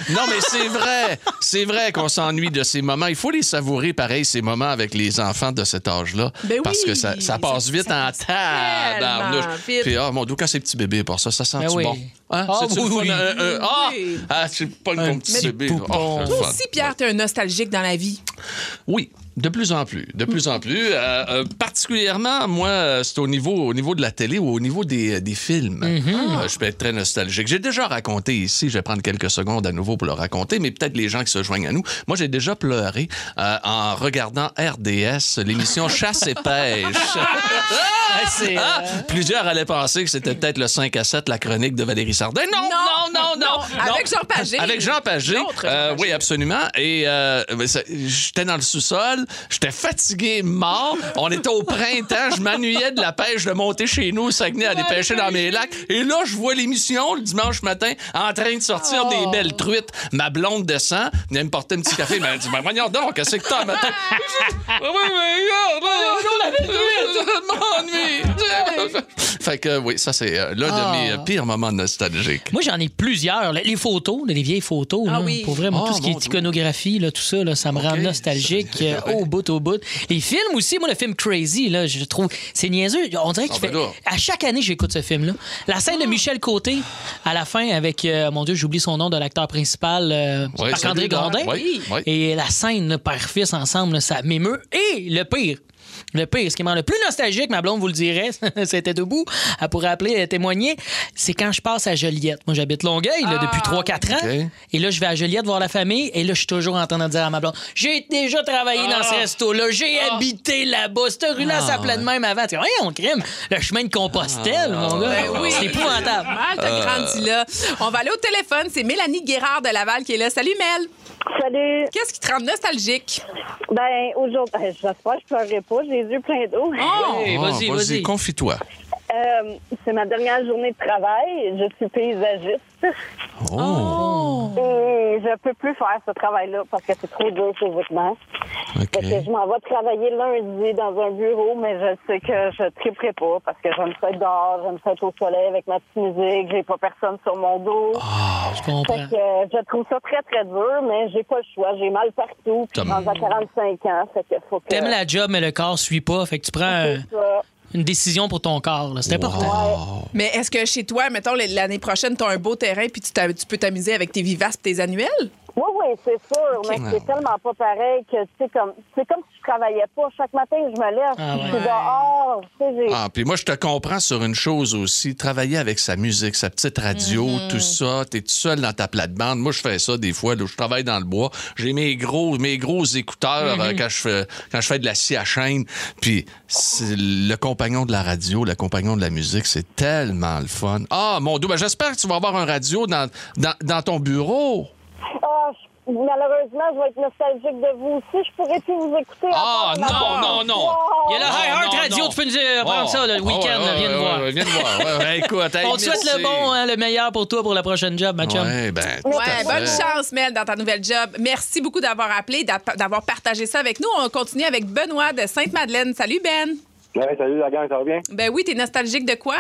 Non, mais c'est vrai. C'est vrai qu'on s'ennuie de ces moments. Il faut les savourer, pareil, ces moments avec les enfants de cet âge-là. Ben oui, parce que ça, ça passe ça- vite ça en vite. Puis, ah, mon Dieu, quand c'est petit bébé pour ça, ça sent Ben oui. bon? Hein? Ah, oui, le fun? Un- un- ah, ah, c'est pas Un mon petit bébé. Oh, le Toi aussi, Pierre, t'es un nostalgique dans la vie. Oui, de plus en plus, de plus en plus. Euh, euh, particulièrement, moi, euh, c'est au niveau, au niveau de la télé ou au niveau des, des films. Euh, je peux être très nostalgique. J'ai déjà raconté ici, je vais prendre quelques secondes à nouveau pour le raconter, mais peut-être les gens qui se joignent à nous. Moi, j'ai déjà pleuré euh, en regardant RDS, l'émission Chasse et pêche. c'est, euh, Ah, plusieurs allaient penser que c'était peut-être le 5 à 7, la chronique de Valérie Sardin. Non, non, non, non. non. Avec Jean Pagé. Avec Jean Pagé. L'autre Jean Euh, Pagé. oui, absolument. Et euh, j'étais dans le sous-sol J'étais fatigué, mort. On était au printemps. Je m'ennuyais de la pêche de monter chez nous au Saguenay à aller pêcher dans mes lacs. Et là, je vois l'émission le dimanche matin en train de sortir des Oh. belles truites. Ma blonde descend, vient me porter un petit café. Elle m'a dit, ben, voyons donc, qu'est-ce que t'as matin? Oui, mais regarde, m'ennuie. Fait que oui, ça, c'est euh, l'un Ah. de mes euh, pires moments nostalgiques. Moi, j'en ai plusieurs. Les photos, les vieilles photos. Ah oui. Pour vrai, moi, Oh, tout ce qui est iconographie, là, tout ça, là, ça me rend nostalgique au bout, au bout. Les films aussi, moi, le film Crazy, là, je trouve, c'est niaiseux. On dirait Ah, fais... là. À chaque année, j'écoute ce film-là. La scène de Michel Côté, à la fin, avec, euh, mon Dieu, j'oublie son nom de l'acteur principal, euh, Ouais, Marc-André dans- Grondin. Et la scène, père-fils ensemble, là, ça m'émeut. Et le pire, le pire, ce qui me rend le plus nostalgique, ma blonde vous le dirait, c'était debout, elle pourrait appeler, euh, témoigner, c'est quand je passe à Joliette. Moi, j'habite Longueuil là, depuis 3-4 ans. OK. Et là, je vais à Joliette voir la famille. Et là, je suis toujours en train de dire à ma blonde, j'ai déjà travaillé dans ce resto-là, j'ai habité là-bas. Cette rue-là, Ah, ça s'appelait de même avant. Tu on crime. Le chemin de Compostelle, mon gars. Ben oui. C'est épouvantable. Mal, t'as grandi là. On va aller au téléphone. C'est Mélanie Guérard de Laval qui est là. Salut, Mel. Salut. Qu'est-ce qui te rend nostalgique? Ben, aujourd'hui, ben, j'espère que je pleurerai pas. J'ai les yeux pleins d'eau. Oh! Hey, vas-y, Ah, vas-y. confie-toi. Euh, c'est ma dernière journée de travail. Je suis paysagiste. Oh, Et je peux plus faire ce travail-là parce que c'est trop dur physiquement. OK. Fait que je m'en vais travailler lundi dans un bureau, mais je sais que je triperai pas parce que j'aime ça être dehors, j'aime ça être au soleil avec ma petite musique, j'ai pas personne sur mon dos. Ah, je Fait comprends. que euh, je trouve ça très, très dur, mais j'ai pas le choix. J'ai mal partout. Puis je à 45 ans. Fait que faut que. T'aimes la job, mais le corps suit pas. Fait que tu prends. Une décision pour ton corps. là. C'est important. Mais est-ce que chez toi, mettons, l'année prochaine, tu as un beau terrain puis tu, t'a- tu peux t'amuser avec tes vivaces et tes annuels? Oui, oui, c'est sûr, mais c'est tellement pas pareil que c'est comme c'est comme si je travaillais pas. Chaque matin, je me lève, Ah je ouais. suis dehors. Tu sais, j'ai- Ah, puis moi, je te comprends sur une chose aussi. Travailler avec sa musique, sa petite radio, tout ça. T'es tout seul dans ta plate-bande. Moi, je fais ça des fois. là, je travaille dans le bois. J'ai mes gros, mes gros écouteurs euh, quand, je fais, quand je fais de la scie à chaîne. Puis c'est le compagnon de la radio, le compagnon de la musique, c'est tellement le fun. Ah, mon Dieu, ben, j'espère que tu vas avoir un radio dans, dans, dans ton bureau. Ah, je- malheureusement, je vais être nostalgique de vous aussi. Je pourrais plus vous écouter. Ah, non, non, non. Il y a le High Heart Radio. non. Tu peux nous euh, prendre Oh. ça le week-end. viens nous voir. ouais, viens nous voir. Ouais, ouais, écoute, hey, On te souhaite le bon, hein, le meilleur pour toi pour la prochaine job, ma chum. Ouais, ben, Ouais, bonne fait. chance, Mel, dans ta nouvelle job. Merci beaucoup d'avoir appelé, d'a- d'avoir partagé ça avec nous. On continue avec Benoît de Sainte-Madeleine. Salut, Ben. Ouais, salut la gang, ça va bien? Ben oui, t'es nostalgique de quoi?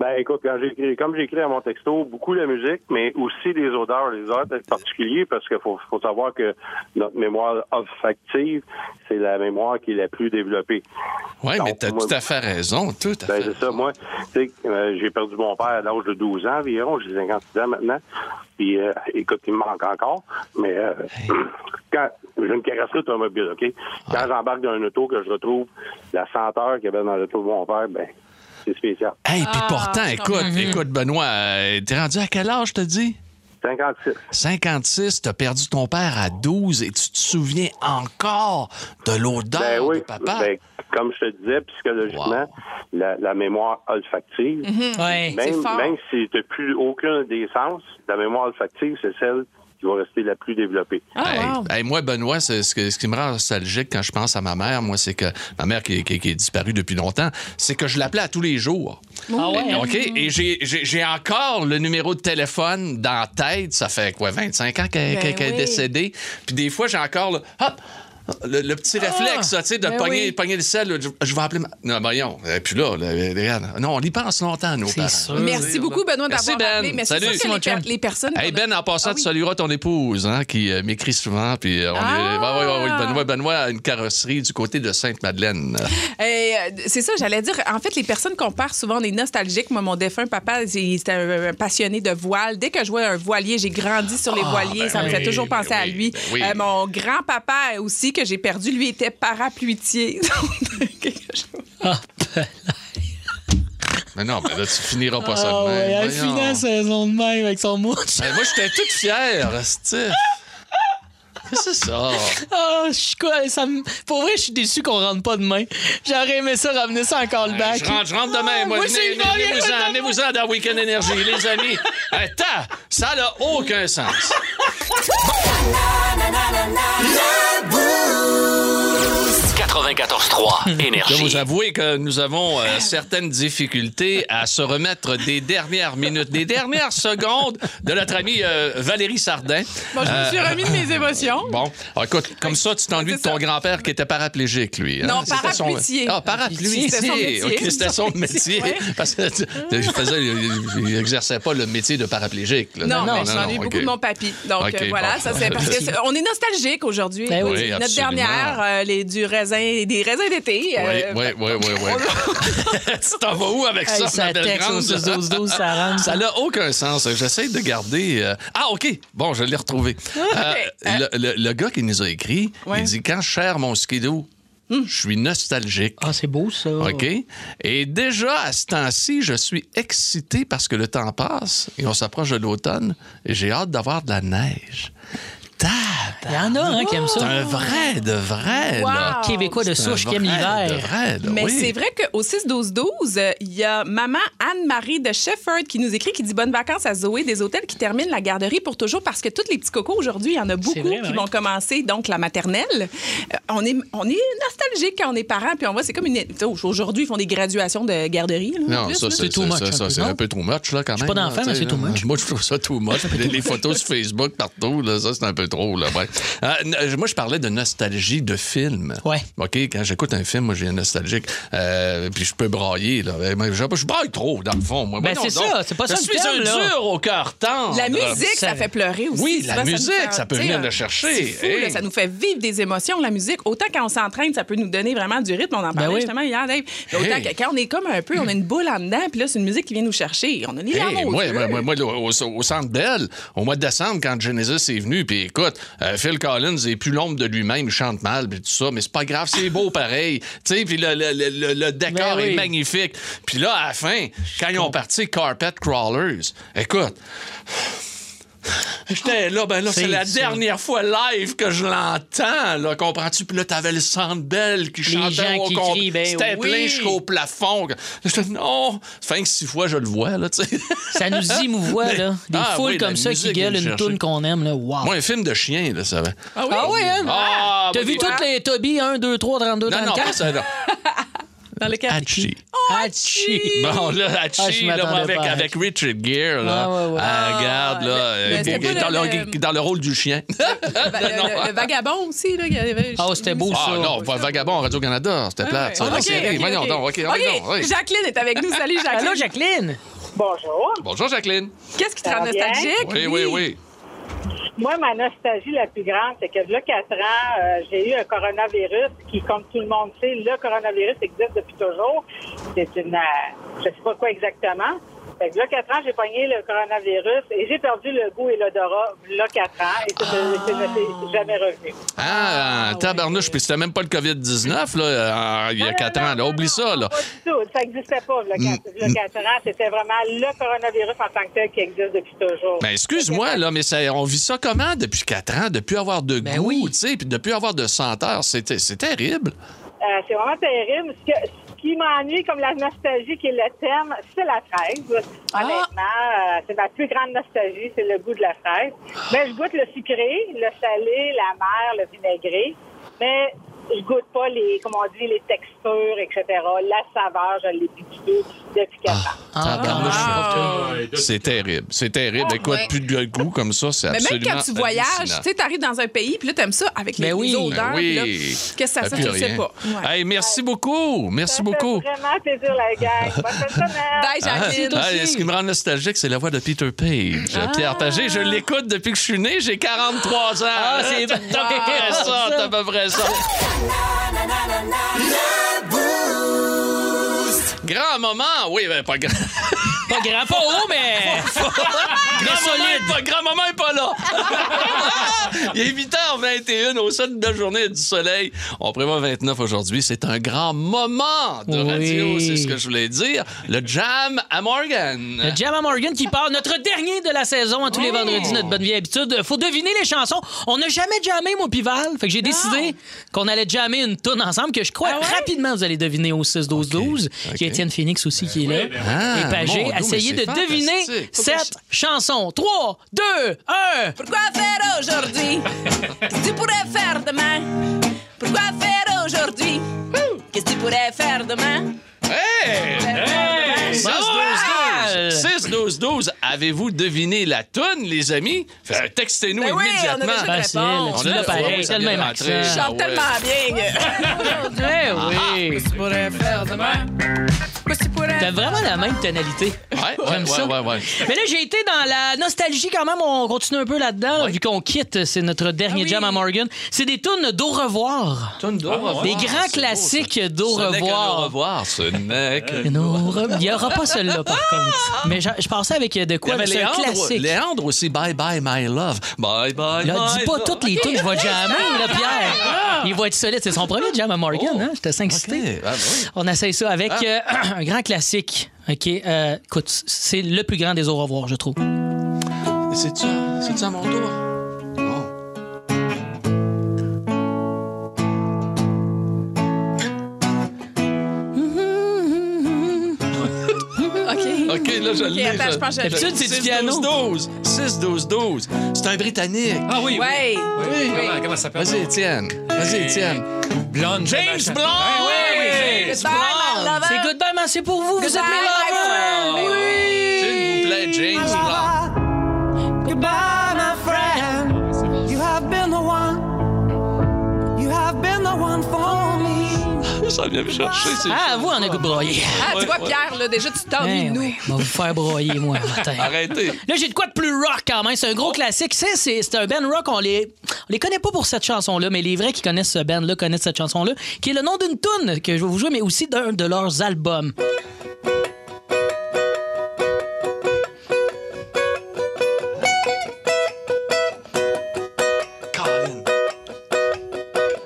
Ben écoute, quand comme j'ai écrit à mon texto, beaucoup la musique, mais aussi les odeurs, les odeurs en particulier, parce qu'il faut, faut savoir que notre mémoire olfactive, c'est la mémoire qui est la plus développée. Oui, mais t'as moi- tout à fait raison. Tout à Ben, fait. c'est ça. Moi, tu sais, euh, j'ai perdu mon père à l'âge de 12 ans environ. J'ai 56 ans maintenant. Puis, euh, écoute, il me manque encore. Mais euh, quand j'ai une carrosserie automobile, OK? Quand j'embarque dans un auto, que je retrouve la senteur qu'il y avait dans l'auto de mon père, ben, c'est spécial. Hey, puis Ah, pourtant, je écoute, écoute, Benoît, euh, t'es rendu à quel âge, t'as dit? 56. 56, t'as perdu ton père à 12 et tu te souviens encore de l'odeur Ben oui. de papa? Ben, comme je te disais, psychologiquement, la, la mémoire olfactive, Ouais. C'est même, fort. même si tu n'as plus aucun des sens, la mémoire olfactive, c'est celle qui va rester la plus développée. Ah, Hey, wow. hey, moi, Benoît, c'est ce, que- ce qui me rend nostalgique quand je pense à ma mère, moi, c'est que ma mère qui, qui- qui est disparue depuis longtemps, c'est que je l'appelais à tous les jours. Ah ouais? OK? Et j'ai- j'ai j'ai encore le numéro de téléphone dans la tête. Ça fait quoi, 25 ans qu'elle Ben est décédée. Puis des fois, j'ai encore le, hop, le, le petit réflexe, tu sais, de ben pogner, oui. pogner le sel. Je, je vais appeler ma... Non, voyons. Et puis là, là, regarde. non, on y pense longtemps, nos parents. sûr. Merci beaucoup, Benoît, d'avoir Ben. appelé. Mais c'est Salut. sûr que les, per- les personnes... Hey Ben, en passant, Ah tu oui. salueras ton épouse, hein, qui euh, m'écrit souvent. Puis euh, on Ah! est. Ouais, ouais, ouais, Benoît, Benoît a une carrosserie du côté de Sainte-Madeleine. Euh, c'est ça, j'allais dire. En fait, les personnes comparent souvent des nostalgiques. Moi, mon défunt papa, c'était un, un passionné de voile. Dès que je vois un voilier, j'ai grandi sur les Ah, voiliers. ben ça me fait oui, toujours ben penser à oui, lui. ben oui. Euh, mon grand-papa aussi, que j'ai perdu, lui, était parapluitier. Ah, Mais non, mais là, tu finiras pas ça Ah de même. ouais, elle Voyons. finit la saison de même avec son mouche. Hey, moi, j'étais toute fière, Steve. C'est ça. Oh, je suis quoi? Pour vrai, je suis déçu qu'on rentre pas demain. J'aurais aimé ça ramener ça en callback. Je rentre, je rentre demain. moi, moi venez, venez, venez vous en, venez-vous-en dans Weekend Énergie, les amis. Attends, ça n'a aucun sens. 94.3 Énergie. Je vous avouer que nous avons euh, certaines difficultés à se remettre des dernières minutes, des dernières secondes de notre amie euh, Valérie Sardin. Bon, je me suis euh, remis de mes émotions. Bon, ah, écoute, comme ça, tu t'ennuies de ton grand-père qui était paraplégique, lui. Hein. Non, paraplégique. Ah, paraplégique. C'était son métier. Okay, c'était son métier. Parce que je faisais, il n'exerçait pas le métier de paraplégique. Là. Non, non, mais je m'ennuie beaucoup de mon papy. Donc euh, voilà, ça c'est parce qu'on est nostalgique aujourd'hui. Ben oui, notre dernière, les du raisin des raisins d'été. Oui, euh, oui, oui, oui, oui. tu t'en vas où avec Hey, ça, ça ma belle grande? 6-12-12, ça rentre. Ça n'a aucun sens. J'essaie de garder... euh, Ah, OK. Bon, je l'ai retrouvé. Euh, le, le- le gars qui nous a écrit, il dit « Quand je cherche mon skidoo, je suis nostalgique. Ah, c'est beau, ça. OK? Et déjà, à ce temps-ci, je suis excité parce que le temps passe et on s'approche de l'automne et j'ai hâte d'avoir de la neige. Il y en a hein, qui aiment ça. C'est un vrai de vrai. là. Wow. Québécois de souche qui aime l'hiver. de vrai, là, Mais oui. c'est vrai qu'au 6-12-12, euh, il y a maman Anne-Marie de Shefford qui nous écrit, qui dit Bonnes vacances à Zoé des hôtels qui terminent la garderie pour toujours parce que tous les petits cocos aujourd'hui, il y en a beaucoup vrai, qui ouais. vont commencer donc la maternelle. Euh, on, est, on est nostalgique quand on est parents, puis on voit, c'est comme une. Aujourd'hui, ils font des graduations de garderie. là, Non, plus, ça, c'est too much, ça, peu, c'est un peu trop much, là, quand même. pas d'enfant, mais c'est too much. Moi, je trouve ça too much. Les photos sur Facebook, partout, là, ça, c'est un peu trop, là. ouais. Euh, n- moi, je parlais de nostalgie de film. Ouais. OK, quand j'écoute un film, moi, je viens nostalgique. Euh, puis je peux brailler, là. Mais Je, je braille trop, dans le fond. Moi. Ben, c'est ça, c'est pas ça Je suis un là. dur au cœur tendre. La musique, ça, fait pleurer aussi. Oui, la musique, fait- ça peut venir euh, le chercher. C'est fou, Hey. là, ça nous fait vivre des émotions, la musique. Autant quand on s'entraîne, ça peut nous donner vraiment du rythme. On en parlait oui. justement hier, Dave. Mais Autant Hey. que quand on est comme un peu, on a une boule en dedans, puis là, c'est une musique qui vient nous chercher. On a les larmes Hey, aux moi, moi, moi, moi, là, au, au Centre Bell, au mois de décembre, quand Genesis est venu, puis écoute, euh, Phil Collins est plus l'ombre de lui-même, il chante mal, puis tout ça, mais c'est pas grave, c'est beau pareil. Tu sais, puis le, le- le- le- le décor oui. est magnifique. Puis là, à la fin, quand ils ont parti Carpet Crawlers, écoute... J'étais là, ben là, c'est la ça. dernière fois live que je l'entends, là, comprends-tu? Puis là, t'avais le Centre Bell qui Les chantait au compte. ben C'était oui. plein jusqu'au plafond. J'étais, non, fin que six fois, je le vois, là, tu sais. Ça nous émouvoit, là. Des Ah, foules oui, comme ça qui gueulent une toune qu'on aime, là. Wow. Moi, un film de chien, là, ça va. Ah oui? Ah oui, hein? Ah, T'as bah, vu toutes les Toby 1, 2, 3, 32, Non, non, 34? pas ça, là. Dans le cas. Hachi. Bon, là, Ah, Hachi, là, avec, Richard Gere, là. Ah, ouais, ouais. Ah, regarde, là, euh, dans, le- dans rôle du chien. Ben, le, le- le vagabond aussi, là. il y avait- Ah, c'était beau, Ah, ça. non, pas Vagabond, Radio-Canada, c'était plate, ça. Ah, la ok, série. ok, Voyons ok. donc, OK. Jacqueline est avec nous. Salut, Jacqueline. Allô, Jacqueline? Bonjour. Bonjour, Jacqueline. Qu'est-ce qui te rend nostalgique? Oui, oui, oui. Moi, ma nostalgie la plus grande, c'est que, là, quatre ans, euh, j'ai eu un coronavirus qui, comme tout le monde sait, le coronavirus existe depuis toujours. C'est une, euh, je sais pas quoi exactement. Fait que là, quatre ans, j'ai pogné le coronavirus et j'ai perdu le goût et l'odorat, là, quatre ans, et ça ne ça ne s'est jamais revenu. Ah, tabarnouche, puis c'était même pas le COVID-19, là, euh, il y a quatre ans, là. Oublie ça, là. Pas du tout. Ça n'existait pas, le Mm. quatre, le quatre ans. C'était vraiment le coronavirus en tant que tel qui existe depuis toujours. Ben, excuse-moi, là, mais ça, on vit ça comment depuis quatre ans? Depuis avoir de Ben goût, oui. tu sais, puis depuis avoir de senteur? C'est c'est terrible. Euh, c'est vraiment terrible. Ce, que- qui m'ennuie, comme la nostalgie qui est le thème, c'est la fraise. Honnêtement, euh, c'est ma plus grande nostalgie, c'est le goût de la fraise. Mais je goûte le sucré, le salé, la mer, le vinaigré. Mais je goûte pas les, comment on dit, les textures, etc. La saveur, je l'ai tout depuis quatre ans. Ah, Tabarnouche. Ah, C'est terrible. C'est terrible. Écoute, ouais. plus de goût comme ça, c'est Mais absolument même quand tu voyages, tu sais, t'arrives dans un pays, puis là, t'aimes ça avec les, Ben oui. les odeurs. Ben là, oui. Qu'est-ce que ça T'as fait, plus je sais pas. Ouais. Hey, merci beaucoup. Merci Ça beaucoup. fait vraiment plaisir, la gang. Bonne semaine. Bye, Jacqueline. Ah, ah, ce qui me rend nostalgique, c'est la voix de Peter Page. Ah. Pierre Pagé, je l'écoute depuis que je suis né, j'ai 43 ans. Ah, c'est à peu près ça, c'est à peu près ça. Grand moment, oui, ben pas grand. Pas grand, pas haut, mais. grand moment solide. pas, grand moment est pas là. Il est 8h21 au sein de la journée du soleil. On prévoit 29 aujourd'hui. C'est un grand moment de Oui. radio, c'est ce que je voulais dire. Le jam à Morgan. Le Jam à Morgan qui part, notre dernier de la saison, à tous les vendredis, notre bonne vieille habitude. Faut deviner les chansons. On n'a jamais jammé, moi, Pival. Fait que j'ai décidé qu'on allait jammer une tune ensemble que je crois rapidement vous allez deviner au 6-12-12. Il y a Étienne Phoenix aussi qui est là. Ah, Et Pagé, mon essayez de deviner cette chanson. 3, 2, 1. Pourquoi faire aujourd'hui? Qu'est-ce que tu pourrais faire demain? Pourquoi faire aujourd'hui? Qu'est-ce que tu pourrais faire demain? Hey! Hey! 6 12 12 6 12 12 Avez-vous deviné la toune, les amis? Fait, Textez-nous Ben oui, immédiatement. on a déjà une pareil, c'est le même accent. Je chante Ah tellement bien. Eh oui. Qu'est-ce que tu pourrais faire demain? Qu'est-ce que tu pourrais T'as vraiment la même tonalité. Ouais, J'aime ouais, ça. ouais, ouais. Mais là, j'ai été dans la nostalgie quand même. On continue un peu là-dedans, là, vu qu'on quitte. C'est notre dernier Ah oui. jam à Morgan. C'est des tunes d'au revoir. Toune d'au revoir. Des grands classiques d'au Ce n'est qu'un au revoir. revoir. Ce n'est re- Il n'y aura pas celle-là, par contre. Mais je, je pensais avec de Il y quoi? un Léandre, classique. Léandre aussi, Bye Bye My Love. Bye Bye Là, My dis pas Love. toutes les tunes, je vais jammer, là, Pierre. Il va être solide. C'est son premier jam à Morgan, hein? J'étais 5 OK. Ah, oui. On essaye ça avec euh, un grand classique. OK? Euh, écoute, c'est le plus grand des au revoir, je trouve. C'est-tu à mon tour? Là, je l'ai. attends, je pense que je l'ai. D'habitude, c'est du 6 piano. 12 6 12 12 C'est un Britannique. Ah oui, oui. Ouais. Oui. Comment, comment ça s'appelle? Vas-y, Étienne. Vas-y, Étienne. Blonde. James! Ben oui, James Goodbye, my lover. C'est Goodbye, man, c'est pour vous. Vous êtes Goodbye, mes lovers. friend. S'il vous plaît, James Blunt. Goodbye, Ça vient me chercher, c'est Ah, vous, on a goût broyer. Ah, tu vois. Pierre, là, déjà, tu t'ennuies de nous. on va vous faire broyer, moi, matin. Arrêtez. Là, j'ai de quoi de plus rock quand même. C'est un gros classique. C'est, c'est, c'est un band rock. On les, on les connaît pas pour cette chanson-là, mais les vrais qui connaissent ce band-là connaissent cette chanson-là, qui est le nom d'une tune que je vais vous jouer, mais aussi d'un de leurs albums. Colin.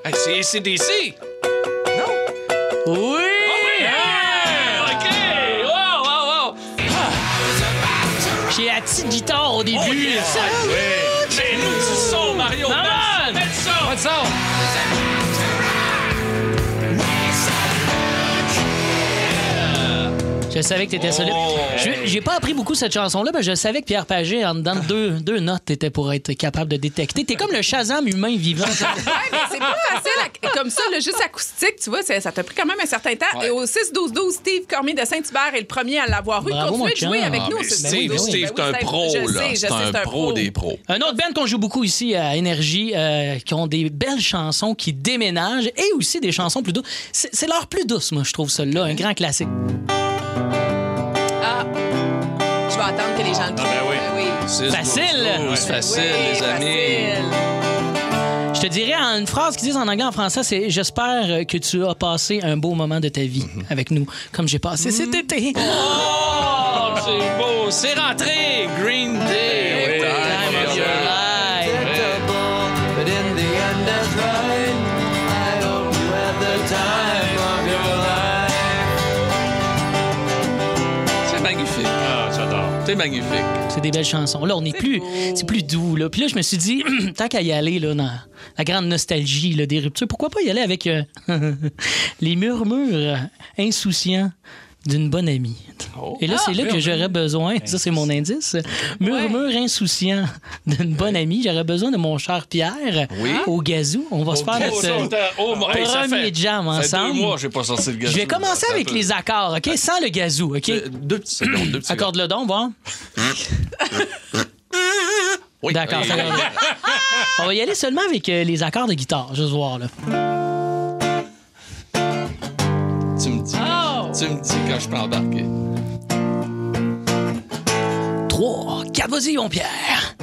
Hey, c'est ACDC. Oui! Je savais que t'étais solide. Oh. Je- J'ai pas appris beaucoup cette chanson-là, mais je savais que Pierre Pagé, en dedans de deux, deux notes, était pour être capable de détecter. T'es comme le Shazam humain vivant. Ouais, mais c'est pas facile à- comme ça, le juste acoustique, tu vois, ça ça t'a pris quand même un certain temps. Ouais. Et au 6-12-12, Steve Cormier de Saint-Hubert est le premier à l'avoir eu. Bravo, Continuez mon de jouer avec Ah, nous au mais 6-12-12. Steve, Ben oui. Steve, c'est un pro, je là. sais, je C'est un pro des pros. Un autre band qu'on joue beaucoup ici à Énergie, euh, qui ont des belles chansons, qui déménagent, et aussi des chansons plus douces. C'est c'est leur plus douce, moi, je trouve, celle-là. Un grand classique. Ah, je vais attendre que les gens le trouvent. ben oui. Ben oui. 6, Facile. 12, 12, facile, Oui, les amis. facile. Je te dirais en une phrase qu'ils disent en anglais, en français, c'est J'espère que tu as passé un beau moment de ta vie avec nous, comme j'ai passé cet été. Oh, c'est beau. C'est rentré. Green Day. C'est magnifique. C'est des belles chansons. Là, on est, plus, c'est plus doux. Là. Puis là, je me suis dit, tant qu'à y aller là, dans la grande nostalgie là, des ruptures, pourquoi pas y aller avec euh, les murmures insouciants d'une bonne amie. Et là, c'est là que j'aurais besoin, ça c'est mon indice, murmure insouciant d'une bonne amie. J'aurais besoin de mon cher Pierre Oui. au gazou. On va se faire Oh, notre oh, hey, ça premier jam ensemble. mois pas sorti le gazou. Je vais commencer avec les accords, OK? Sans le gazou, OK? Deux secondes, deux petites Accorde le don, voir. Oui. D'accord, Oui. ça va. On va y aller seulement avec euh, les accords de guitare, juste voir, là. Tu me dis quand je peux embarquer. 3, 4, vas-y, mon Pierre.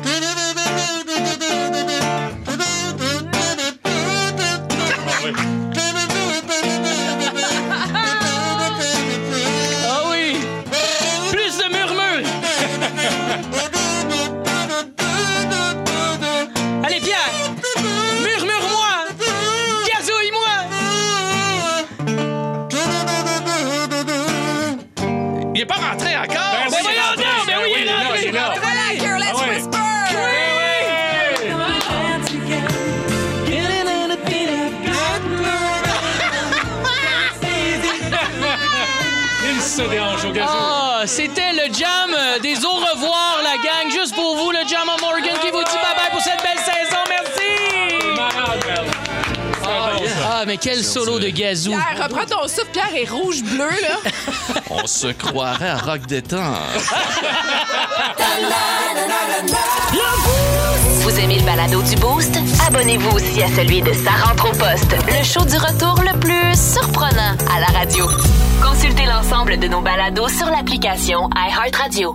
Est pas rentré encore! Ben oui, il est voyons rentré. donc, ben oui, il est rentré. est Ah ouais. Whisper! Il se dérange au gazou. Ah, c'était quel solo de gazou. Pierre, reprends ton souffle. Pierre est rouge-bleu, là. On se croirait à Rock Détente. Vous aimez le balado du Boost? Abonnez-vous aussi à celui de Sa rentre au poste, le show du retour le plus surprenant à la radio. Consultez l'ensemble de nos balados sur l'application iHeartRadio.